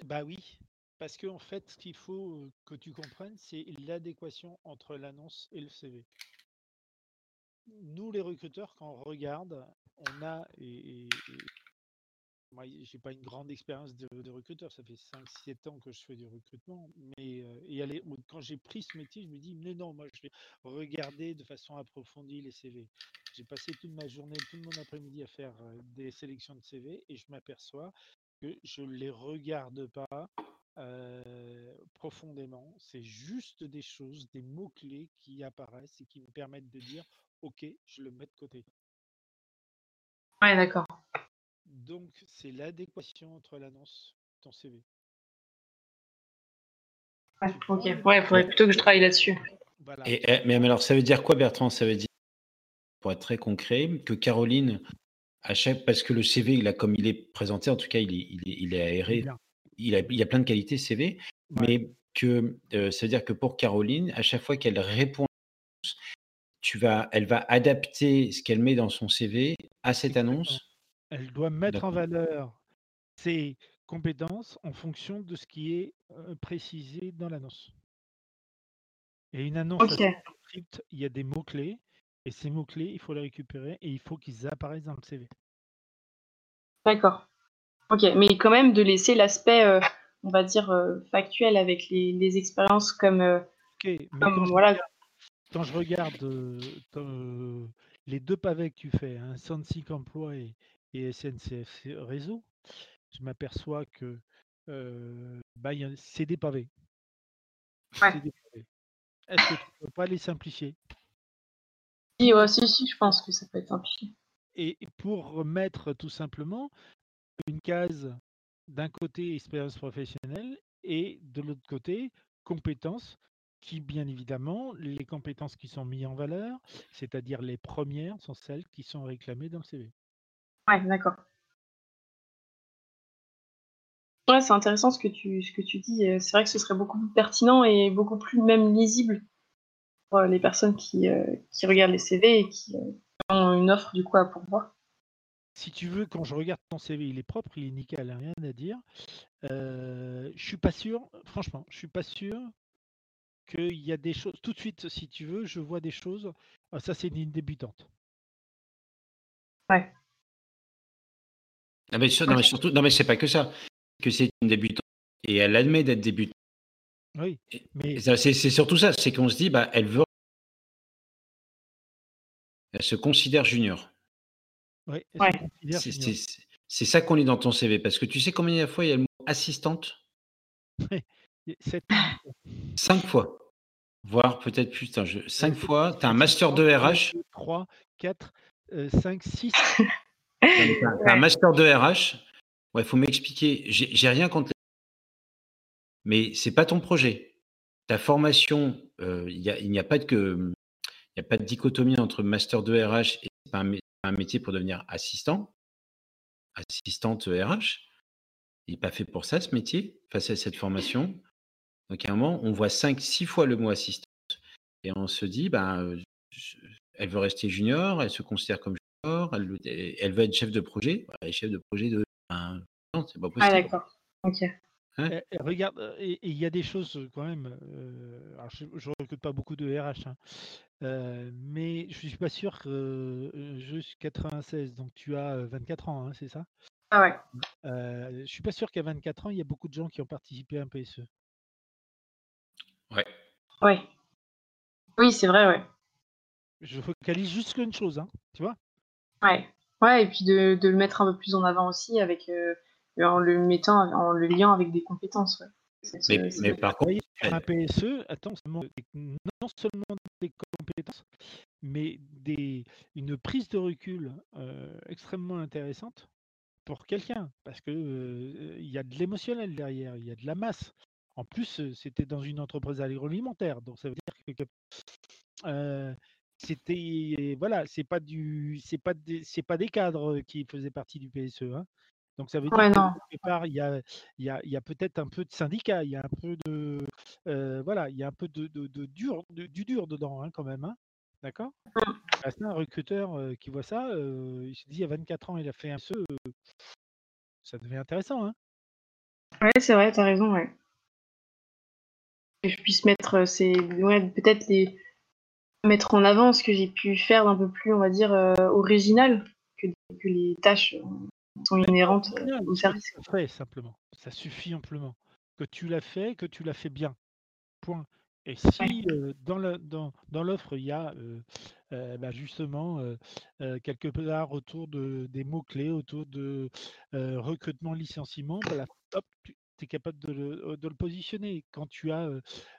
bah oui, parce qu'en en fait, ce qu'il faut que tu comprennes, c'est l'adéquation entre l'annonce et le CV. Nous, les recruteurs, quand on regarde, on a, et, et, moi, j'ai pas une grande expérience de, recruteur, ça fait 5-7 ans que je fais du recrutement, mais aller, quand j'ai pris ce métier, je me dis, mais non, moi, je vais regarder de façon approfondie les CV. J'ai passé toute ma journée, tout mon après-midi à faire des sélections de CV et je m'aperçois que je ne les regarde pas profondément. C'est juste des choses, des mots-clés qui apparaissent et qui me permettent de dire OK, je le mets de côté. Ouais, d'accord. Donc, c'est l'adéquation entre l'annonce et ton CV. ok, ouais, il faudrait plutôt que je travaille là-dessus. Et, eh, mais alors, ça veut dire quoi, Bertrand? Ça veut dire, pour être très concret, que Caroline à chaque, parce que le CV, il a, comme il est présenté, en tout cas, il est, il est, il est aéré. Il a, il a plein de qualités CV, mais que euh, ça veut dire que pour Caroline, à chaque fois qu'elle répond, tu vas, elle va adapter ce qu'elle met dans son CV à cette annonce. Elle doit mettre en valeur ses compétences en fonction de ce qui est euh, précisé dans l'annonce. Et une annonce il y a des mots-clés et ces mots-clés, il faut les récupérer et il faut qu'ils apparaissent dans le CV. D'accord. Ok, mais quand même de laisser l'aspect, euh, on va dire, euh, factuel avec les, expériences comme. Ok, mais quand, voilà. je, quand, je, regarde les deux pavés que tu fais, hein, Sansic Emploi et, et, SNCF Réseau, je m'aperçois que bah, c'est des pavés. Ouais. Est-ce que tu ne peux pas les simplifier? Si, si, je pense que ça peut être simplifié. Et pour remettre tout simplement une case d'un côté expérience professionnelle et de l'autre côté compétences qui, bien évidemment, les compétences qui sont mises en valeur, c'est-à-dire les premières, sont celles qui sont réclamées dans le CV. Ouais, d'accord. Ouais, c'est intéressant ce que tu, ce que tu dis. C'est vrai que ce serait beaucoup plus pertinent et beaucoup plus même lisible pour les personnes qui, euh, qui regardent les CV et qui euh, ont une offre du coup à pourvoir. Si tu veux, quand je regarde ton CV, il est propre, il est nickel, rien à dire. Euh, je suis pas sûr, franchement, je suis pas sûr qu'il y a des choses. Tout de suite, si tu veux, je vois des choses. Ah, ça, c'est une débutante. Ouais. Ah, mais, non, mais surtout, non, mais c'est pas que ça. Que c'est une débutante et elle admet d'être débutante. Oui, mais c'est surtout ça, c'est qu'on se dit, bah, elle veut. Elle se considère junior. Oui, c'est ça qu'on lit dans ton CV, parce que tu sais combien de fois il y a le mot assistante? Sept. Cinq fois. voire peut-être plus. cinq fois, tu as un master de RH. 3, 4, 5, 6. Un master de RH. Il faut m'expliquer. J'ai rien contre mais c'est pas ton projet. Ta formation, euh, il n'y a, pas de a pas de dichotomie entre master de RH et pas un, métier pour devenir assistant, assistante RH. Il n'est pas fait pour ça ce métier, face à cette formation. Donc à un moment, on voit 5, 6 fois le mot assistante et on se dit, ben, elle veut rester junior, elle se considère comme elle, elle veut être chef de projet. Elle est chef de projet de. Ben, non, c'est pas ah, possible. Ah d'accord. Ok. Hein regarde, euh, et il y a des choses quand même. je ne recrute pas beaucoup de RH, hein, mais je suis pas sûr que juste 96, donc tu as 24 ans, hein, c'est ça? Ah ouais. Je suis pas sûr qu'à 24 ans, il y a beaucoup de gens qui ont participé à un PSE. Ouais. Ouais. Oui, c'est vrai, ouais. Je focalise juste sur une chose, tu vois? Ouais. Ouais, et puis de, de, le mettre un peu plus en avant aussi avec en le mettant, en le liant avec des compétences. Mais, par contre, un PSE, attends, non seulement des compétences, mais des, une prise de recul euh, extrêmement intéressante pour quelqu'un, parce que euh, il y a de l'émotionnel derrière, il y a de la masse. En plus, euh, c'était dans une entreprise agroalimentaire, donc ça veut dire que c'était voilà, c'est pas du, c'est pas des, c'est pas des cadres qui faisaient partie du PSE. Hein. Donc ça veut dire que part, il y a, il y a, peut-être un peu de syndicat, il y a un peu de voilà, il y a un peu de, de, dur, du dur dedans hein, quand même. Hein. D'accord? Mmh. Un recruteur qui voit ça, il se dit à 24 ans, il a fait un SE, ça devient intéressant. Hein ouais, c'est vrai, tu as raison, ouais. Que je puisse mettre c'est ouais, peut-être les mettre en avant ce que j'ai pu faire d'un peu plus, on va dire, original que, que les tâches sont inhérentes au service. Fait, simplement. Ça suffit amplement. Que tu l'as fait, que tu l'as fait bien. Point. Et si dans l'offre, il y a bah, justement quelque part autour de, des mots-clés, autour de recrutement, licenciement, bah, tu es capable de le, positionner. Quand tu as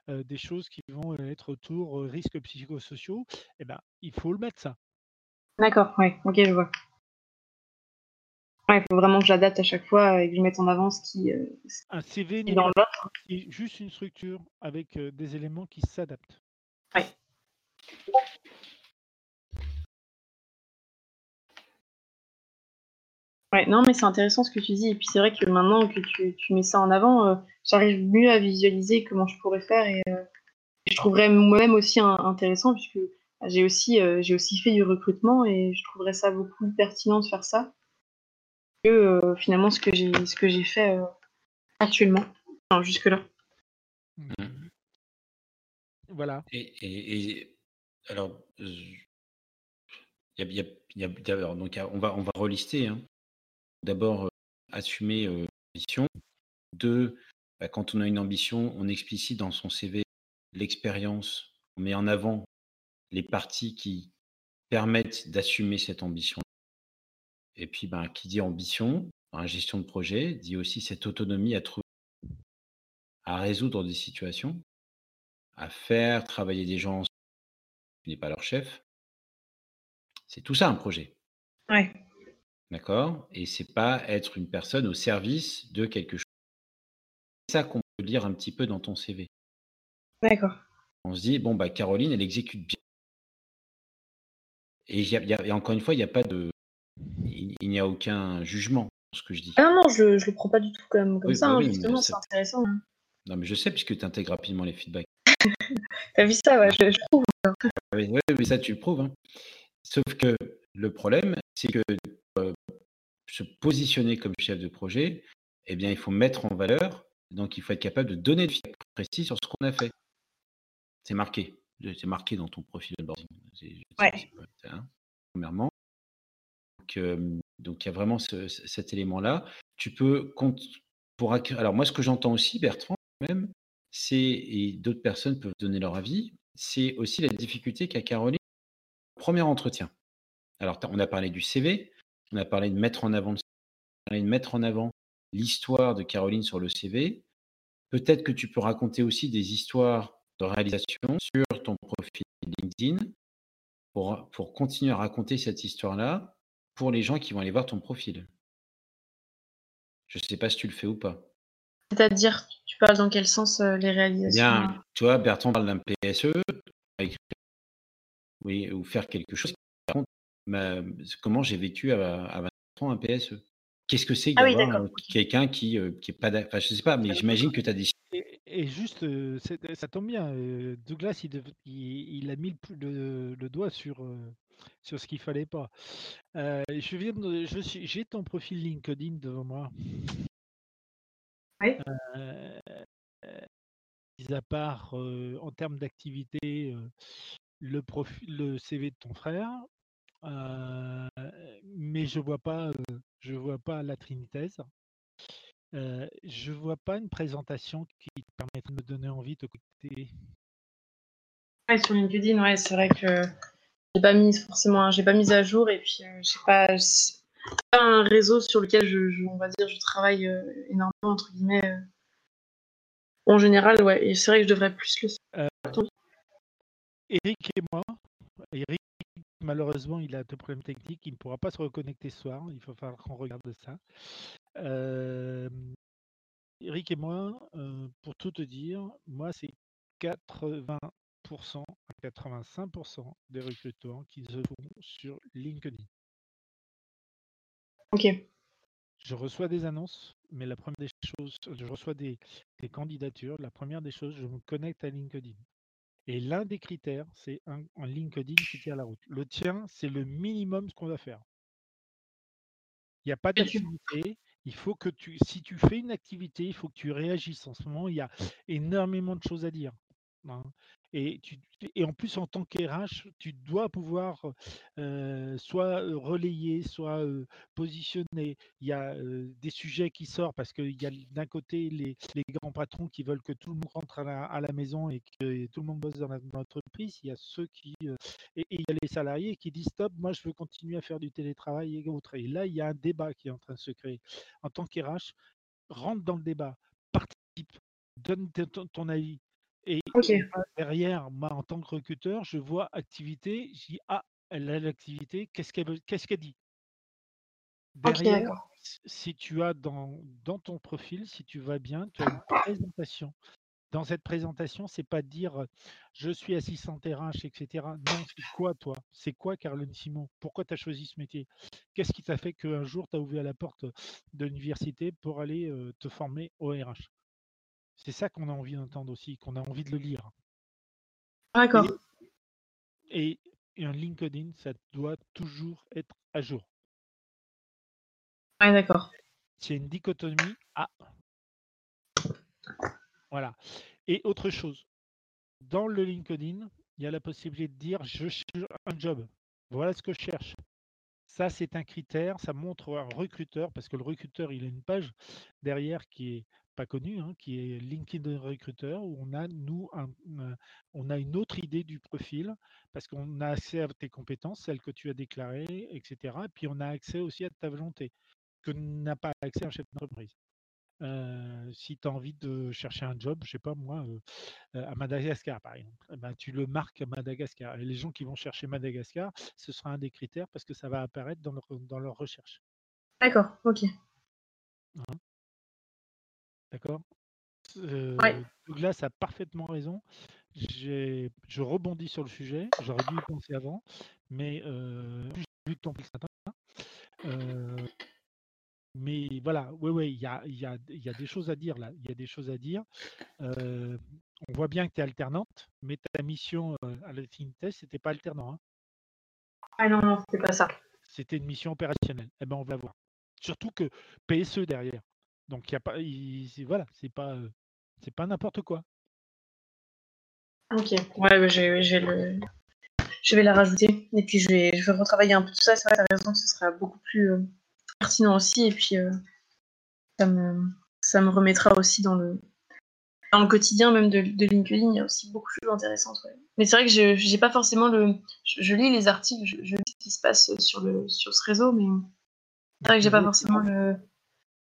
des choses qui vont être autour risques psychosociaux, eh ben, il faut le mettre ça. D'accord, oui, ok, je vois il faut vraiment que j'adapte à chaque fois et que je mette en avant ce qui, euh, Un CV n'est dans juste une structure avec des éléments qui s'adaptent. Ouais, non, mais c'est intéressant ce que tu dis. Et puis c'est vrai que maintenant que tu, mets ça en avant, euh, j'arrive mieux à visualiser comment je pourrais faire et, je trouverais moi-même aussi intéressant puisque j'ai aussi, j'ai aussi fait du recrutement et je trouverais ça beaucoup pertinent de faire ça que euh, finalement ce que j'ai ce que j'ai fait euh, actuellement, jusque là. Mmh. Voilà. Et, alors, il y a, donc on va on va relister. Hein. D'abord, assumer l'ambition. Deux, bah, quand on a une ambition, on explicite dans son CV l'expérience, on met en avant les parties qui permettent d'assumer cette ambition. Et puis, ben, qui dit ambition, en gestion de projet, dit aussi cette autonomie à trouver, à résoudre des situations, à faire travailler des gens qui n'est pas leur chef. C'est tout ça un projet. Ouais. D'accord? Et c'est pas être une personne au service de quelque chose. C'est ça qu'on peut lire un petit peu dans ton CV. D'accord. On se dit, bon, bah, Caroline, elle exécute bien. Et, y encore une fois, il n'y a pas de, il, n'y a aucun jugement ce que je dis. Ah non, je ne le prends pas du tout comme, comme ça, bah hein, justement, c'est intéressant. Hein. Non, mais je sais, puisque tu intègres rapidement les feedbacks. [laughs] T'as vu ça, ouais, je, trouve. Oui, mais ça, tu le prouves. Hein. Sauf que le problème, c'est que se positionner comme chef de projet, eh bien, il faut mettre en valeur, donc il faut être capable de donner le feedback précis sur ce qu'on a fait. C'est marqué. C'est marqué dans ton profil de boarding. Ouais. premièrement. Donc, il y a vraiment cet élément-là. Tu peux, pour alors moi, ce que j'entends aussi, Bertrand, même, c'est, et d'autres personnes peuvent donner leur avis, c'est aussi la difficulté qu'a Caroline au premier entretien. Alors, on a parlé du CV, on a parlé de mettre en avant, de mettre en avant l'histoire de Caroline sur le CV. Peut-être que tu peux raconter aussi des histoires de réalisation sur ton profil LinkedIn pour, pour continuer à raconter cette histoire-là pour les gens qui vont aller voir ton profil. Je ne sais pas si tu le fais ou pas. C'est-à-dire, tu parles dans quel sens euh, les réalisations? Bien, tu vois, Bertrand parle d'un PSE, oui, ou faire quelque chose. Comment j'ai vécu à, à 20 ans un PSE Qu'est-ce que c'est Ah oui, d'avoir quelqu'un qui, euh, qui est pas d'accord Enfin, je sais pas, mais j'imagine que tu as des Et, et juste, euh, ça tombe bien. euh, Douglas, il, dev- il- il a mis le, plus- le- le doigt sur, euh, sur ce qu'il fallait pas. Euh, je viens de- je suis, j'ai ton profil LinkedIn devant moi. Oui. Euh, euh, mis à part euh, en termes d'activité, euh, le profil, le CV de ton frère, mais je vois pas, euh, je vois pas la Trinités. Euh, je vois pas une présentation qui permettrait de me donner envie de côté. Ouais, sur LinkedIn, ouais, c'est vrai que j'ai pas mis forcément, j'ai pas mis à jour et puis euh, j'ai pas, un réseau sur lequel je, je- on va dire, je travaille euh, énormément entre guillemets. euh. En général, ouais, et c'est vrai que je devrais plus le. Eric et moi, Eric, malheureusement, il a deux problèmes techniques, il ne pourra pas se reconnecter ce soir, il va falloir qu'on regarde ça. Euh, Eric et moi, euh, pour tout te dire, moi, c'est 80% à 85% des recrutements qui se font sur LinkedIn. Ok. Je reçois des annonces, mais la première des choses, je reçois des, des candidatures. La première des choses, je me connecte à LinkedIn. Et l'un des critères, c'est un, un LinkedIn qui tient la route. Le tien, c'est le minimum ce qu'on va faire. Il n'y a pas d'activité. Il faut que tu, si tu fais une activité, il faut que tu réagisses. En ce moment, il y a énormément de choses à dire. hein. Et, tu, et en plus, en tant qu'RH, tu dois pouvoir soit relayer, soit positionner. Il y a des sujets qui sortent parce qu'il y a d'un côté les, les grands patrons qui veulent que tout le monde rentre à la, à la maison et que tout le monde bosse dans l'entreprise. Il y a ceux qui et, il y a les salariés qui disent stop, moi je veux continuer à faire du télétravail et autres. Et là, il y a un débat qui est en train de se créer. En tant qu'RH, rentre dans le débat, participe, donne ton avis. Et, derrière, moi en tant que recruteur, je vois activité, je dis ah, elle a l'activité, qu'est-ce qu'elle qu'est-ce qu'elle dit? Derrière, si tu as dans, dans ton profil, si tu vas bien, tu as une [coughs] présentation. Dans cette présentation, c'est pas dire euh, je suis assistant RH, etc. Non, c'est quoi toi? C'est quoi Caroline Simon? Pourquoi tu as choisi ce métier? Qu'est-ce qui t'a fait qu'un jour tu as ouvert la porte de l'université pour aller euh, te former au RH C'est ça qu'on a envie d'entendre aussi, qu'on a envie de le lire. D'accord. Et, et un LinkedIn, ça doit toujours être à jour. Ouais, d'accord. C'est une dichotomie. Ah. Voilà. Et autre chose, dans le LinkedIn, il y a la possibilité de dire je cherche un job. Voilà ce que je cherche. Ça, c'est un critère, ça montre un recruteur, parce que le recruteur, il a une page derrière qui est pas connue, hein, qui est LinkedIn recruteur, où on a, nous, un- on a une autre idée du profil, parce qu'on a accès à tes compétences, celles que tu as déclarées, etc. Et puis, on a accès aussi à ta volonté, que n'a pas accès un chef d'entreprise. Euh, si tu as envie de chercher un job, je sais pas moi, euh, euh, à Madagascar par exemple, eh ben, tu le marques à Madagascar. Et les gens qui vont chercher Madagascar, ce sera un des critères parce que ça va apparaître dans leur, dans leur recherche. D'accord. Ok. D'accord? Euh, Ouais. Douglas a parfaitement raison. Je rebondis sur le sujet. J'aurais dû y penser avant, mais euh, j'ai vu ton ce matin. Euh, mais voilà, oui, oui, il y a, y, a, y a des choses à dire là. Il y a des choses à dire. Euh, on voit bien que tu es alternante, mais ta mission à la Test, c'était pas alternant. hein? Ah non, non, c'est pas ça. C'était une mission opérationnelle. Eh ben, on va voir. Surtout que PSE derrière. Donc il y a pas, il- voilà, c'est pas, c'est pas n'importe quoi. Ok. Ouais, je, vais- je vais le, je vais la rajouter et puis je vais, je vais retravailler un peu tout ça. C'est vrai, t'as raison, ce sera beaucoup plus euh, pertinent aussi et puis euh, ça me, ça me remettra aussi dans le, dans le quotidien même de, de LinkedIn. Il y a aussi beaucoup de choses intéressantes. ouais. Mais c'est vrai que je, j'ai pas forcément le, je, je lis les articles, je, je lis ce qui se passe sur le, sur ce réseau, mais c'est vrai que j'ai pas forcément le,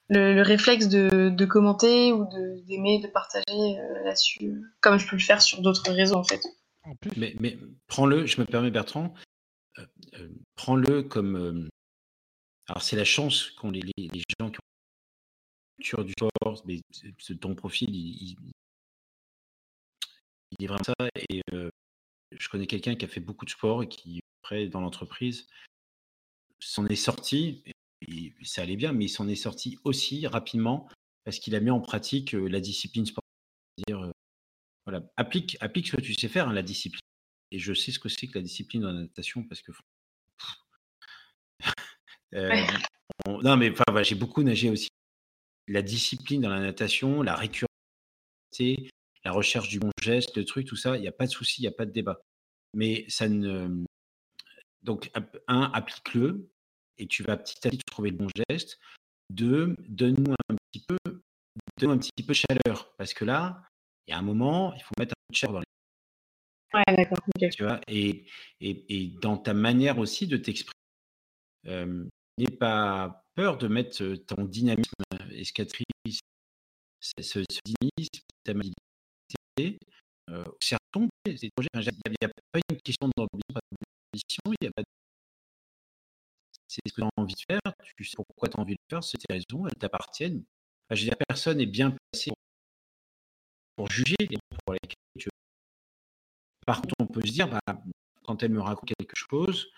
le, réflexe de, commenter ou d'aimer, de, partager là-dessus, comme je peux le faire sur d'autres réseaux en fait. Mais, mais prends-le, je me permets Bertrand, prends-le comme. alors c'est la chance qu'ont les, les, gens qui ont culture du sport, mais ton profil, il, il est vraiment ça. Et je connais quelqu'un qui a fait beaucoup de sport et qui, après, dans l'entreprise, s'en est sorti. Et, ça allait bien, mais il s'en est sorti aussi rapidement parce qu'il a mis en pratique la discipline sportive. C'est-à-dire, voilà, applique, applique ce que tu sais faire, hein, la discipline. Et je sais ce que c'est que la discipline dans la natation parce que. non, mais enfin, j'ai beaucoup nagé aussi. La discipline dans la natation, la récurrence, la recherche du bon geste, le truc, tout ça, il n'y a pas de souci, il n'y a pas de débat. Mais ça ne. Donc, un, applique-le et tu vas petit à petit trouver le bon geste. Deux, donne-nous un petit peu, donne un petit peu de chaleur. Parce que là, il y a un moment, il faut mettre un peu de chaleur dans les. Ouais, d'accord. Tu vois, et, et, dans ta manière aussi de t'exprimer, n'aie pas peur de mettre ton dynamisme escatrice, ce, ce dynamisme, ta euh, il n'y a, pas une question d'ambition, il y a pas ce que tu as envie de faire, tu sais pourquoi tu as envie de le faire, c'est tes raisons, elles t'appartiennent. je veux dire, personne n'est bien placé pour, juger les pour lesquels tu Par contre, on peut se dire, bah, quand elle me raconte quelque chose,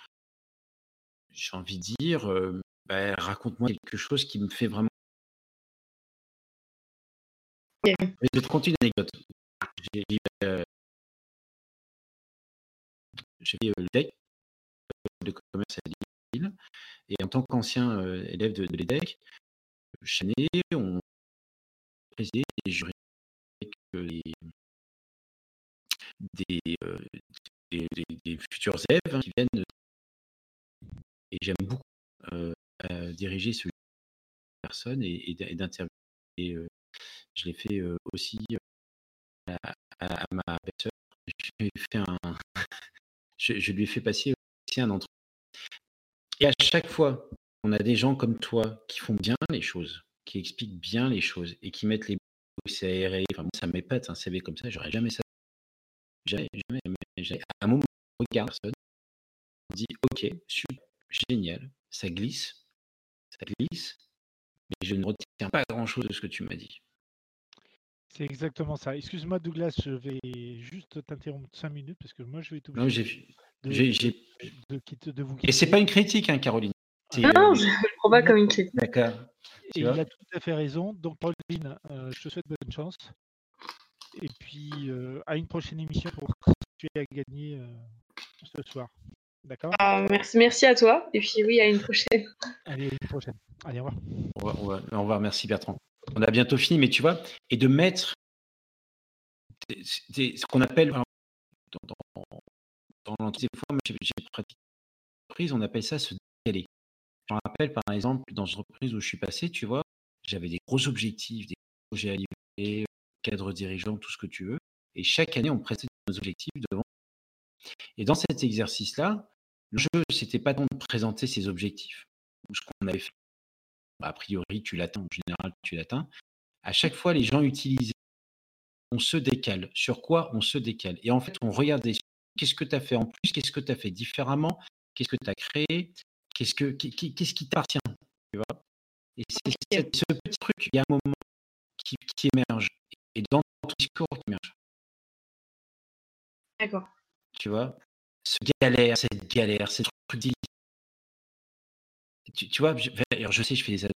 j'ai envie de dire, euh, bah, raconte-moi quelque chose qui me fait vraiment. Mais je vais te conter une anecdote j'ai euh, fait euh, le DEC de commerce à. Et en tant qu'ancien euh, élève de, de l'EDEC, chaque année, on faisait des jurys avec des, futurs élèves hein, qui viennent. Et j'aime beaucoup diriger ce personne et, et d'interviewer. je l'ai fait aussi à, ma belle-sœur, [laughs] je, lui ai fait passer aussi un entretien. Et à chaque fois, on a des gens comme toi qui font bien les choses, qui expliquent bien les choses et qui mettent les mots, c'est aéré. Enfin, moi, ça m'épate un CV comme ça, j'aurais jamais ça. Jamais, jamais, jamais. À un moment, on regarde personne, on dit Ok, super, génial, ça glisse, ça glisse, mais je ne retiens pas grand chose de ce que tu m'as dit. C'est exactement ça. Excuse-moi, Douglas, je vais juste t'interrompre 5 minutes parce que moi, je vais tout. Non, j'ai. De, vous Et c'est pas une critique, hein, Caroline. Non, non, je ne prends pas comme une critique. D'accord. il a tout à fait raison. Donc, Caroline, euh, je te souhaite bonne chance. Et puis, euh, à une prochaine émission pour tu à gagner euh, ce soir. D'accord? Ah, merci, merci à toi. Et puis, oui, à une prochaine. Allez, à une prochaine. Allez, au revoir. Au revoir, au revoir merci Bertrand on a bientôt fini, mais tu vois, et de mettre ce qu'on appelle dans, dans, dans fois, j'ai pratiqué on appelle ça se décaler. Je me rappelle par exemple dans une entreprise où je suis passé, tu vois, j'avais des gros objectifs, des projets à livrer, cadre dirigeant, tout ce que tu veux, et chaque année on présentait nos objectifs devant. Et dans cet exercice-là, le jeu, c'était pas tant de présenter ses objectifs ce qu'on avait fait bah, a priori, tu l'atteins, en général, tu l'atteins. À chaque fois, les gens utilisent, on se décale. Sur quoi on se décale? Et en fait, on regarde qu'est-ce que tu as fait en plus, qu'est-ce que tu as fait différemment, qu'est-ce que tu as créé, qu'est-ce, que, qu'est-ce qui t'appartient. Tu vois? Et c'est ce petit truc, il y a un moment qui, émerge. Et dans ton discours qui émerge. D'accord. Tu vois? Ce galère, cette galère, ces trucs tu, tu vois, je, je sais, je fais des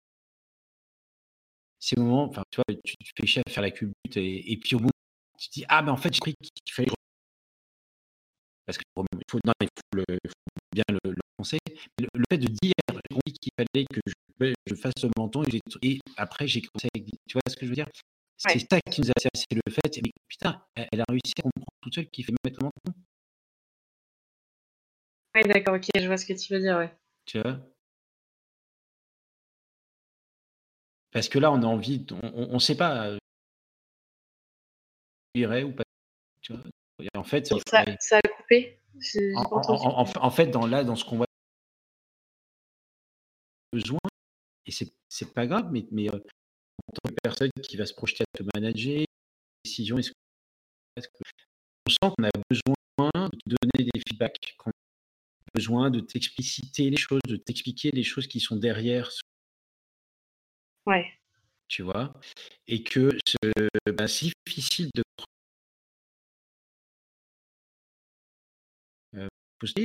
ces moments, enfin, tu vois, tu, fais chier à faire la culbute et, et puis au bout, tu te dis, ah, mais en fait, j'ai pris qu'il fallait. Parce qu'il faut, non, il faut, le, il faut bien le, le penser. Le, le, fait de dire, qu'il fallait que je, je, fasse le menton et, et après, j'ai commencé avec. Tu vois ce que je veux dire? C'est ça qui nous a c'est le fait, mais putain, elle, a réussi à comprendre toute seule qu'il fait mettre le menton. Oui, d'accord, ok, je vois ce que tu veux dire, ouais. Tu vois? Parce que là, on a envie, on ne sait pas. Euh, irait ou pas. Tu vois et en fait, ça, ça, a coupé. En, en, en, fait, dans là, dans ce qu'on voit, besoin, Et c'est, c'est pas grave, mais, mais en tant que personne qui va se projeter à te manager, décision, est-ce que, on sent qu'on a besoin de te donner des feedbacks, qu'on a besoin de t'expliciter les choses, de t'expliquer les choses qui sont derrière. Ouais. Tu vois Et que c'est bah, si difficile de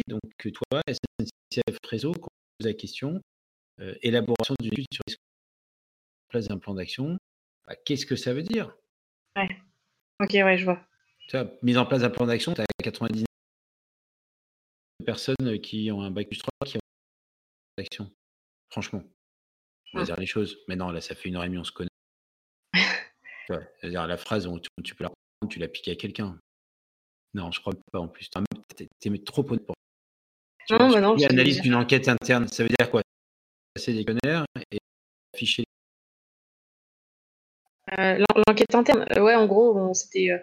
Donc, toi, SNCF Réseau, quand on pose la question, euh, élaboration d'une étude sur les place d'un plan d'action, bah, qu'est-ce que ça veut dire? Ouais. Ok, ouais, je vois. Tu vois, mise en place d'un plan d'action, tu as 99 personnes qui ont un bac plus 3 qui ont un d'action. Franchement. On va ah. dire les choses. Mais non, là, ça fait une heure et demie, on se connaît. [laughs] tu vois, dire la phrase, tu, tu peux la tu l'as piqué à quelqu'un. Non, je crois pas en plus. Tu es, trop honnête pour. non, bah non, analyse d'une enquête interne, ça veut dire quoi? Passer des connards et afficher. Euh, l'enquête interne, euh, ouais, en gros, on, c'était, euh,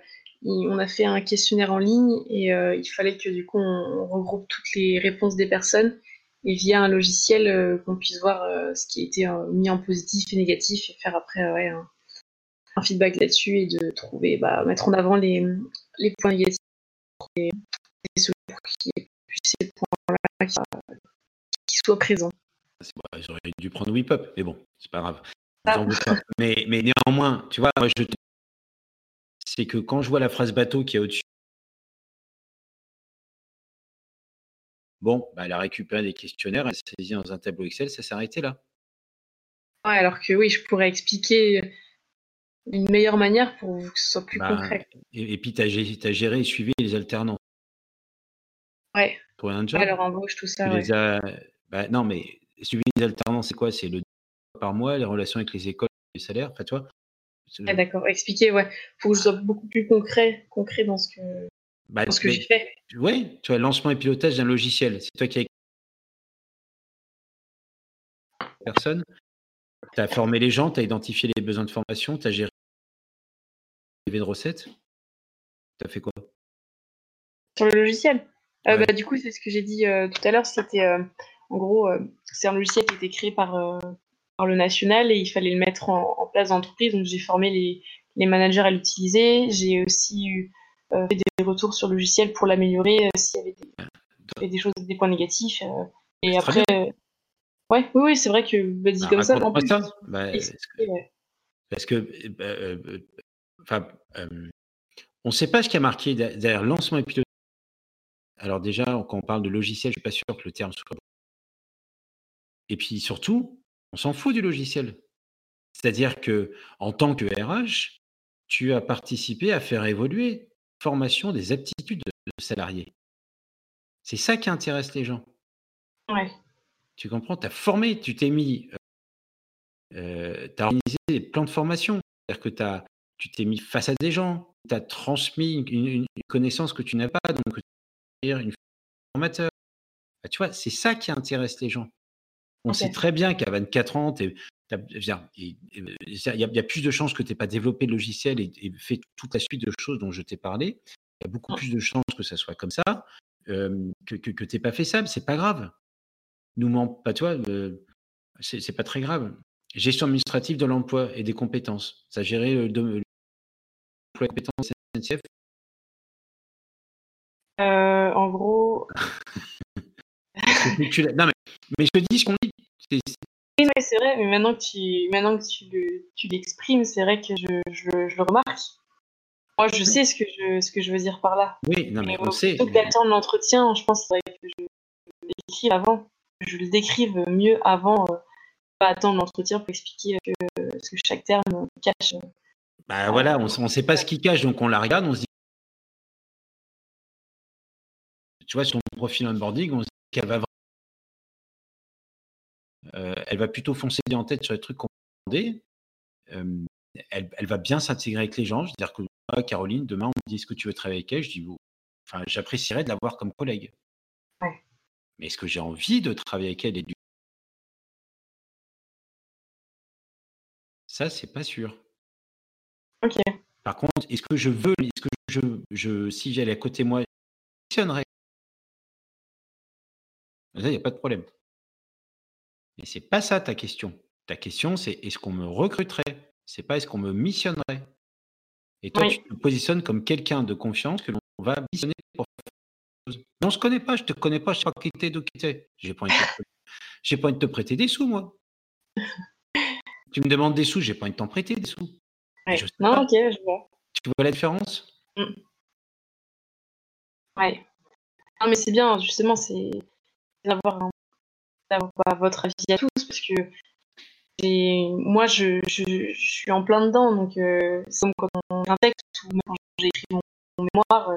on a fait un questionnaire en ligne et il fallait que du coup on, regroupe toutes les réponses des personnes et via un logiciel qu'on puisse voir ce qui a été mis en positif et négatif et faire après ouais, un, feedback là-dessus et de trouver, bah, mettre en avant les, les points négatifs et qui ces points-là qui, soient présents. J'aurais dû prendre Whip-Up, mais bon, c'est pas grave. Ah. Mais, mais néanmoins, tu vois, moi, je c'est que quand je vois la phrase bateau qui est au-dessus, bon, bah, elle a récupéré des questionnaires, elle s'est saisie dans un tableau Excel, ça s'est arrêté là. Ouais, alors que oui, je pourrais expliquer une meilleure manière pour que ce soit plus bah, concret. Et, puis, tu as, géré et suivi les alternants. Ouais. Pour un job. Alors embauche, tout ça. Bah, non, mais suivi les alternants, c'est quoi? C'est le par mois, les relations avec les écoles, les salaires, enfin, toi. Ah, d'accord, expliquer, ouais. Faut que je sois beaucoup plus concret, concret dans ce que, bah, dans ce que j'ai fait. Oui, tu vois, lancement et pilotage d'un logiciel. C'est toi qui as personne. Tu as formé les gens, tu as identifié les besoins de formation, tu as géré de recettes Tu as fait quoi? Sur le logiciel euh, bah, Du coup, c'est ce que j'ai dit euh, tout à l'heure. C'était euh, en gros, c'est un logiciel qui a été créé par, par le national et il fallait le mettre en, place dans l'entreprise. Donc, j'ai formé les, les, managers à l'utiliser. J'ai aussi eu, fait des retours sur le logiciel pour l'améliorer s'il y avait des, des, choses, des points négatifs. et après. Ouais, oui, oui c'est vrai que bah, dit bah, comme ça, en plus, ça bah, parce que, enfin, on ne sait pas ce qui a marqué derrière lancement et pilotage. Alors déjà, quand on parle de logiciel, je ne suis pas sûr que le terme soit. Et puis surtout, on s'en fout du logiciel. C'est-à-dire que en tant que RH, tu as participé à faire évoluer la formation des aptitudes de salariés. C'est ça qui intéresse les gens. Ouais. Tu comprends? Tu as formé, tu t'es mis, euh, tu as organisé des plans de formation. C'est-à-dire que as, tu t'es mis face à des gens, tu as transmis une, connaissance que tu n'as pas, donc tu une formateur. Bah, tu vois, c'est ça qui intéresse les gens. On sait très bien qu'à 24 ans, il y, a plus de chances que tu n'aies pas développé le logiciel et, fait toute la suite de choses dont je t'ai parlé. Il y a beaucoup mmh. plus de chances que ça soit comme ça, que, que, que tu n'aies pas fait ça, mais c'est pas grave nous ment pas, toi, euh, c'est pas très grave. Gestion administrative de l'emploi et des compétences. Ça gérer le et compétences SNCF euh, En gros. non, mais, mais, je te dis ce qu'on dit. Oui, c'est vrai, mais maintenant que tu, maintenant que tu, l'exprimes, c'est vrai que je, je, le remarque. Moi, je sais ce que je, ce que je veux dire par là. Oui, non, mais, on sait. Plutôt que d'attendre l'entretien, je pense que je l'écris avant je le décrive mieux avant, euh, pas attendre l'entretien pour expliquer que, ce que chaque terme cache. Bah voilà, on ne sait pas ce qu'il cache, donc on la regarde, on se dit. Tu vois, sur son profil onboarding, on se dit qu'elle va euh, elle va plutôt foncer en tête sur les trucs qu'on demandait. Euh, elle, elle, va bien s'intégrer avec les gens. Je veux dire que moi, Caroline, demain, on me dit ce que tu veux travailler avec elle? Je dis, enfin, j'apprécierais de l'avoir comme collègue. Ouais. Mais est-ce que j'ai envie de travailler avec elle et du... Ça, c'est pas sûr. Ok. Par contre, est-ce que je veux, est-ce que je, je si j'allais à côté de moi, fonctionnerait Là, il n'y a pas de problème. Mais c'est pas ça ta question. Ta question, c'est est-ce qu'on me recruterait? C'est pas est-ce qu'on me missionnerait? Et toi, tu te positionnes comme quelqu'un de confiance que l'on va missionner pour faire chose. Mais on se connaît pas, je te connais pas, je sais pas qui t'es, d'où qui t'es. J'ai pas, pas envie de te prêter des sous, moi. [laughs] tu me demandes des sous, j'ai pas envie de t'en prêter des sous. Non, ok, je vois. Tu vois la différence? Mmh. Ouais. Non, mais c'est bien, justement, c'est d'avoir votre avis à tous, parce que moi, je, je, suis en plein dedans, donc euh, c'est comme quand on un texte ou même quand j'ai écrit mon, mémoire, euh,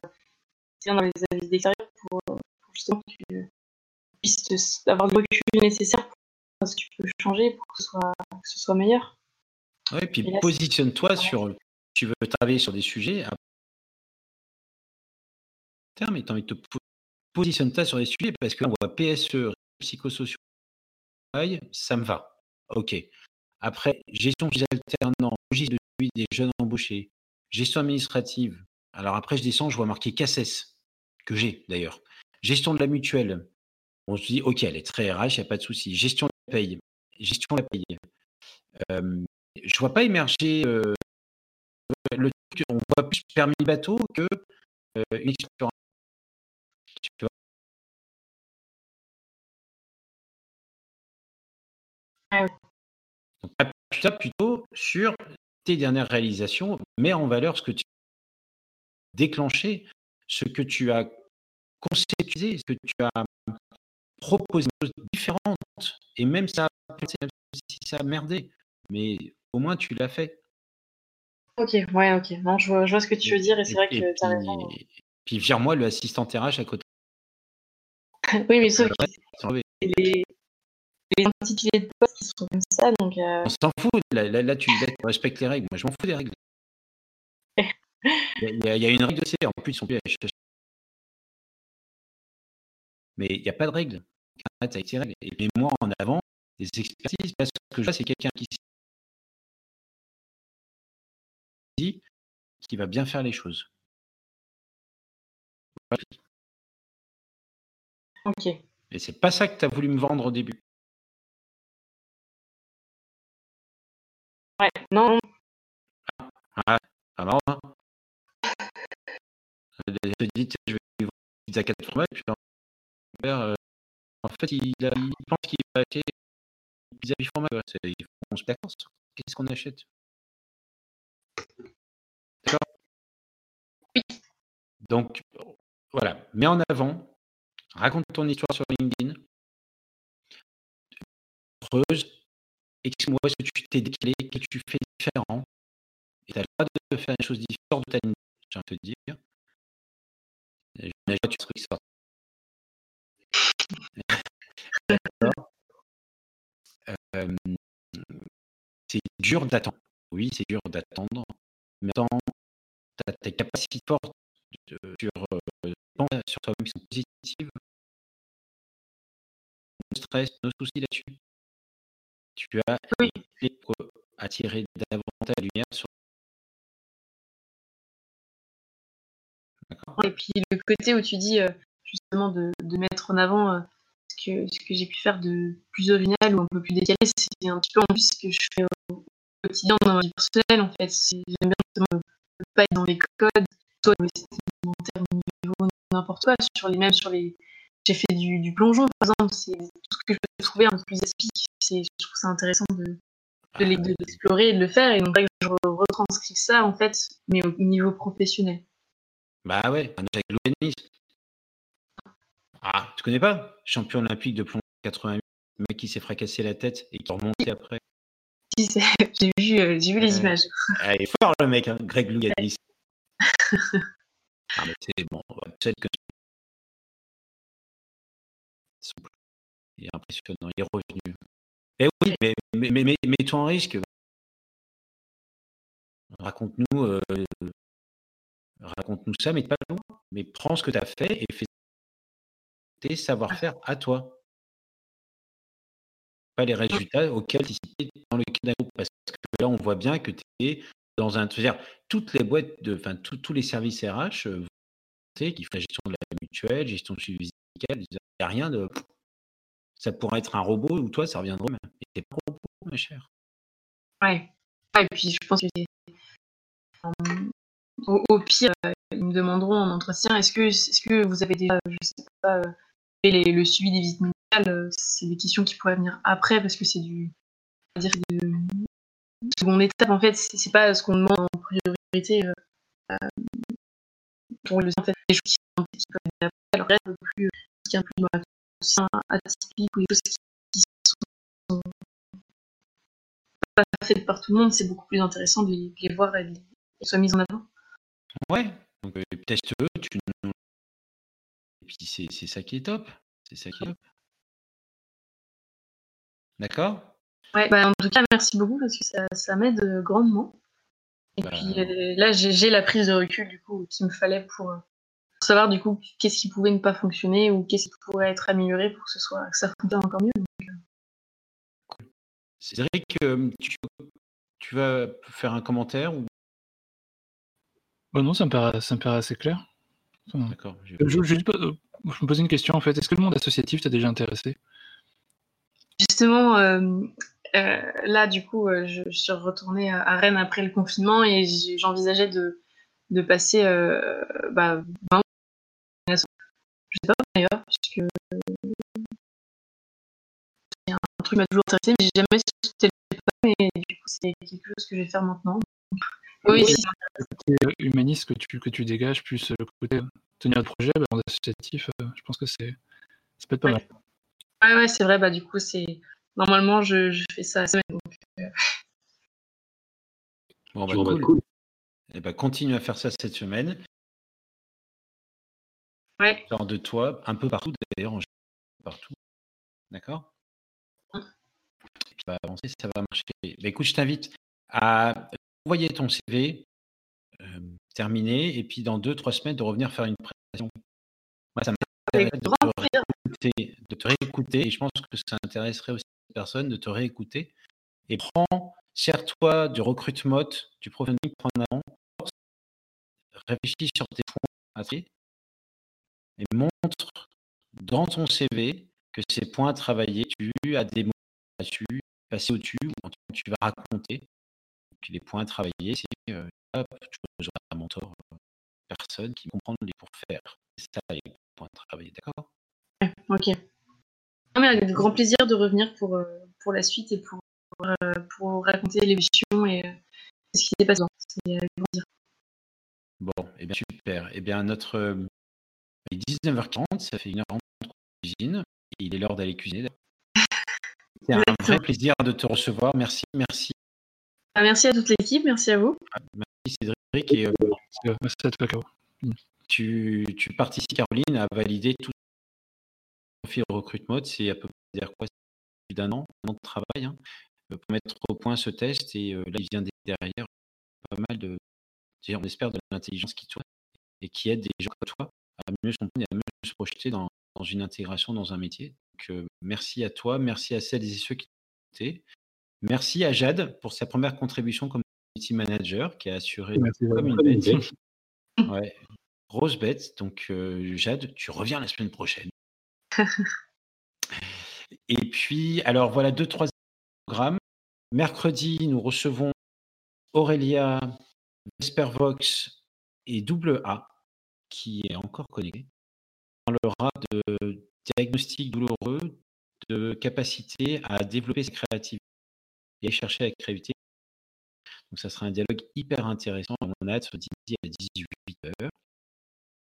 c'est dans les avis d'extérieur pour, pour, justement que tu puisses avoir le recul nécessaire pour ce que tu peux changer pour que ce soit, que ce soit meilleur. Oui, puis positionne-toi sur. Tu veux travailler sur des sujets. À terme, et tu envie de te positionne-toi sur des sujets parce qu'on voit PSE, psychosociaux, ça me va. OK. Après, gestion des alternants, registre de suivi des jeunes embauchés, gestion administrative. Alors après, je descends, je vois marqué CACES, que j'ai d'ailleurs. Gestion de la mutuelle. On se dit, OK, elle est très RH, il n'y a pas de souci. Gestion de la paye. Gestion de la paye. Euh, je vois pas émerger euh, le truc, on voit plus permis bateau que euh, une expérience. Tu vois ah Donc, tu tapes plutôt sur tes dernières réalisations, mets en valeur ce que tu as déclenché, ce que tu as conceptualisé, ce que tu as proposé, des choses différentes, et même ça, si ça a merdé, mais au moins tu l'as fait. Ok, ouais, ok. Non, je vois, je vois ce que tu veux dire et c'est vrai que tu as raison. Puis vire-moi le assistant RH à côté. [laughs] oui, mais sauf que les, les intitulés de poste qui sont comme ça, donc. Euh... On s'en fout, là, là, là, tu, là, tu, respectes les règles. Moi, je m'en fous des règles. Il y, a, il y, a une règle aussi, en plus, ils sont plus à Mais il n'y a pas de règle. Arrête avec ces règles. Et moi, en avant, des expertises, parce que là, c'est quelqu'un qui qui va bien faire les choses. Ok. Et c'est pas ça que tu as voulu me vendre au début. Ouais, non. Ah, ah marrant, hein Je te dis, je vais lui vendre une 4 fromages, puis euh, en fait, il, a, il pense qu'il va acheter une pizza 8 fromages. On se d'accord Qu'est-ce qu'on achète? Donc, voilà, mets en avant, raconte ton histoire sur LinkedIn, creuse, explique-moi ce que tu t'es décalé, que tu fais différent, et tu as le droit de faire des choses différentes de ta ligne, j'ai envie de te dire. Tu truc [laughs] ça. euh, c'est dur d'attendre. Oui, c'est dur d'attendre. Mais tu as tes capacités fortes sur, euh, sur toi-même qui sont positives. Nos stress, nos soucis là-dessus. Tu as oui. pour attirer davantage la lumière sur. Et puis le côté où tu dis euh, justement de, de, mettre en avant euh, ce que, ce que j'ai pu faire de plus original ou un peu plus décalé, c'est un petit peu en plus ce que je fais au, quotidien dans ma vie personnelle en fait. J'aime bien justement ne pas être dans les codes, soit n'importe quoi, sur les mêmes, sur les. J'ai fait du, du, plongeon, par exemple, c'est tout ce que je peux trouver un peu plus aspic. Je trouve ça intéressant de, de l'explorer et de le faire. Et donc, je retranscris ça, en fait, mais au niveau professionnel. Bah ouais, avec Louis Ah, tu connais pas? Champion olympique de plongeon 88, le mec qui s'est fracassé la tête et qui est remonté après. Si, [laughs] j'ai vu, euh, vu les images. Ah, il est fort le mec, hein, Greg Louganis. [laughs] Ah, c'est bon, celle que il est impressionnant, il est revenu. Eh oui, mais, mais, mais, mais mets-toi en risque. Raconte-nous euh, raconte-nous ça, mais pas loin. Mais prends ce que tu as fait et fais tes savoir-faire à toi. Pas les résultats auxquels tu es dans le groupe. Parce que là, on voit bien que tu es dans un. C'est-à-dire, toutes les boîtes, de, enfin, tous les services RH euh, qui fait la gestion de la mutuelle, gestion de suivi il n'y a rien de. Ça pourrait être un robot ou toi, ça reviendrait même. Et pas robot. ma chère. Ouais. et puis je pense que au, pire, ils me demanderont en entretien est-ce que, est que vous avez déjà, je sais pas, le suivi des visites médicales C'est des questions qui pourraient venir après parce que c'est du. Seconde étape en fait, c'est pas ce qu'on demande en priorité. pour le en fait, des choses qui, qui être après, alors là, un peu plus, qui est un peu atypique ou des choses qui, sont pas faites par tout le monde, c'est beaucoup plus intéressant de les, voir et qu'elles soient mises en avant. Ouais, donc euh, teste-eux, tu... et puis c'est ça qui est top. C'est ça qui est top. D'accord? Ouais, bah en tout cas, merci beaucoup parce que ça, ça m'aide euh, grandement. Et bah puis euh, là, j'ai la prise de recul du coup qu'il me fallait pour, savoir du coup qu'est-ce qui pouvait ne pas fonctionner ou qu'est-ce qui pourrait être amélioré pour que ce soit que ça fonctionne encore mieux. Cédric, tu, tu, vas faire un commentaire ou? Oh Non, ça me paraît, ça me paraît assez clair. D'accord. Je, je, je, me posais une question en fait. Est-ce que le monde associatif t'a déjà intéressé? Justement, euh, euh, là, du coup, euh, je, suis retournée à Rennes après le confinement et j'envisageais de, de passer bah, je sais pas d'ailleurs, puisque c'est un truc qui m'a toujours intéressé, mais j'ai jamais sauté le pas, mais du coup, c'est quelque chose que je vais faire maintenant. Oui, c'est côté humaniste que tu, que tu dégages, plus le côté tenir le projet, bah, en associatif, je pense que c'est ça peut être pas mal. Ouais, ouais, c'est vrai, bah du coup, c'est Normalement, je, je fais ça à semaine. Donc, euh... Bon, bah, cool. cool. Et eh bah, continue à faire ça cette semaine. Ouais. Genre de toi, un peu partout d'ailleurs, partout. D'accord? Hum. Tu vas avancer, ça va marcher. Bah, écoute, je t'invite à envoyer ton CV euh, terminé et puis dans deux, trois semaines de revenir faire une présentation. Moi, ça m'intéresse de, de, te réécouter et je pense que ça intéresserait aussi personne de te réécouter et prends, sers-toi du recrutement, du professionnel, prends en avant, réfléchis sur tes points à et montre dans ton CV que ces points à travailler, tu as des mots dessus, passer au-dessus, ou tu vas raconter. Donc, les points à travailler, c'est euh, tu un mentor, euh, personne qui comprend les pour faire. C'est ça les points à travailler, d'accord? Ok. Non, mais avec grand plaisir de revenir pour, euh, pour la suite et pour, euh, pour raconter l'émission et euh, ce qui s'est passé. C'est avec grand plaisir. Bon, et eh bien super. Et eh bien notre il est 19h40, ça fait une heure de cuisine. Et il est l'heure d'aller cuisiner. [laughs] C'est un vrai plaisir de te recevoir. Merci, merci. Ah, merci à toute l'équipe, merci à vous. Merci Cédric. Et, merci à toi, Tu, tu participes, Caroline, à valider tout profil recrutement, c'est à peu près dire quoi plus d'un an, un an de travail hein, euh, pour mettre au point ce test. Et euh, là, il vient derrière pas mal de, on espère, de l'intelligence qui soit et qui aide des gens comme toi à mieux se comprendre et à mieux se projeter dans, dans une intégration dans un métier. Donc, euh, merci à toi, merci à celles et ceux qui étaient. Merci à Jade pour sa première contribution comme community manager qui a assuré comme une bête. ouais, grosse bête. Donc, Jade, tu reviens la semaine prochaine. Et puis, alors voilà deux, trois programmes. Mercredi, nous recevons Aurélia Vespervox et Double A, qui est encore connecté. On parlera de diagnostic douloureux, de capacité à développer sa créativité et chercher la créativité. Donc, ça sera un dialogue hyper intéressant. On a à 18h.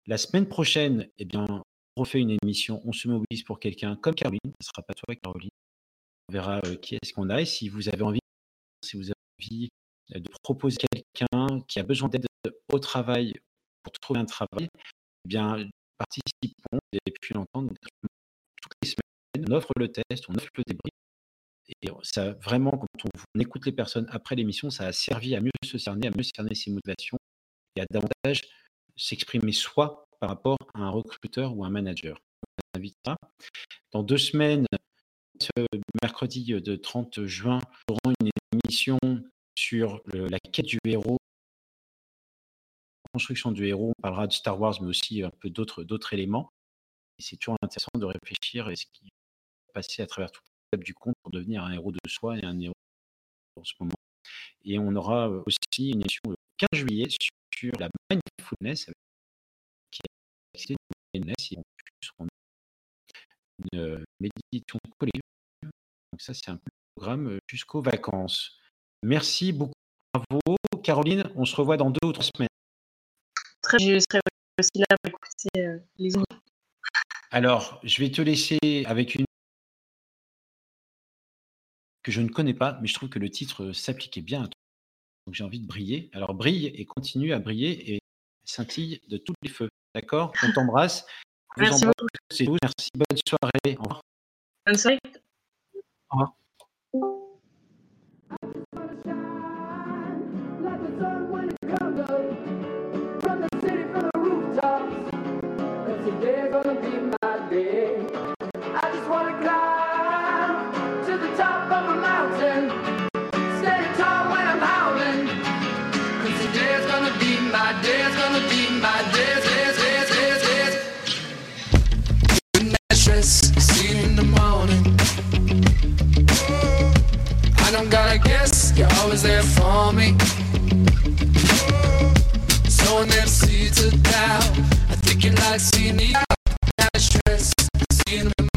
La semaine prochaine, eh bien, refait une émission, on se mobilise pour quelqu'un comme Caroline, ce ne sera pas toi Caroline, on verra euh, qui est-ce qu'on a et si vous avez envie, si vous avez envie de proposer quelqu'un qui a besoin d'aide au travail pour trouver un travail, eh bien participons, pu l'entendre, toutes les semaines, on offre le test, on offre le débrief. Et ça, vraiment, quand on, écoute les personnes après l'émission, ça a servi à mieux se cerner, à mieux cerner ses motivations et à davantage s'exprimer soi par rapport à un recruteur ou un manager. Dans deux semaines, ce mercredi de 30 juin, nous aurons une émission sur la quête du héros, la construction du héros. On parlera de Star Wars, mais aussi un peu d'autres, éléments. C'est toujours intéressant de réfléchir à ce qui va passer à travers tout le du compte pour devenir un héros de soi et un héros en ce moment. Et on aura aussi une émission le 15 juillet sur la mindfulness, est mindfulness et en plus on une méditation collective. Donc ça, c'est un programme jusqu'aux vacances. Merci beaucoup. Bravo. Caroline, on se revoit dans deux ou trois semaines. Très je serai aussi là pour écouter les Alors, je vais te laisser avec une que je ne connais pas, mais je trouve que le titre s'appliquait bien à toi. Donc j'ai envie de briller. Alors brille et continue à briller et scintille de tous les feux. D'accord On t'embrasse. Merci beaucoup. Merci. Bonne soirée. Au revoir. Bonne soirée. Au revoir. stress. See you in the morning. I don't gotta guess, you're always there for me. Sowing them seeds of doubt. I think you like seeing me. Stress. See you in the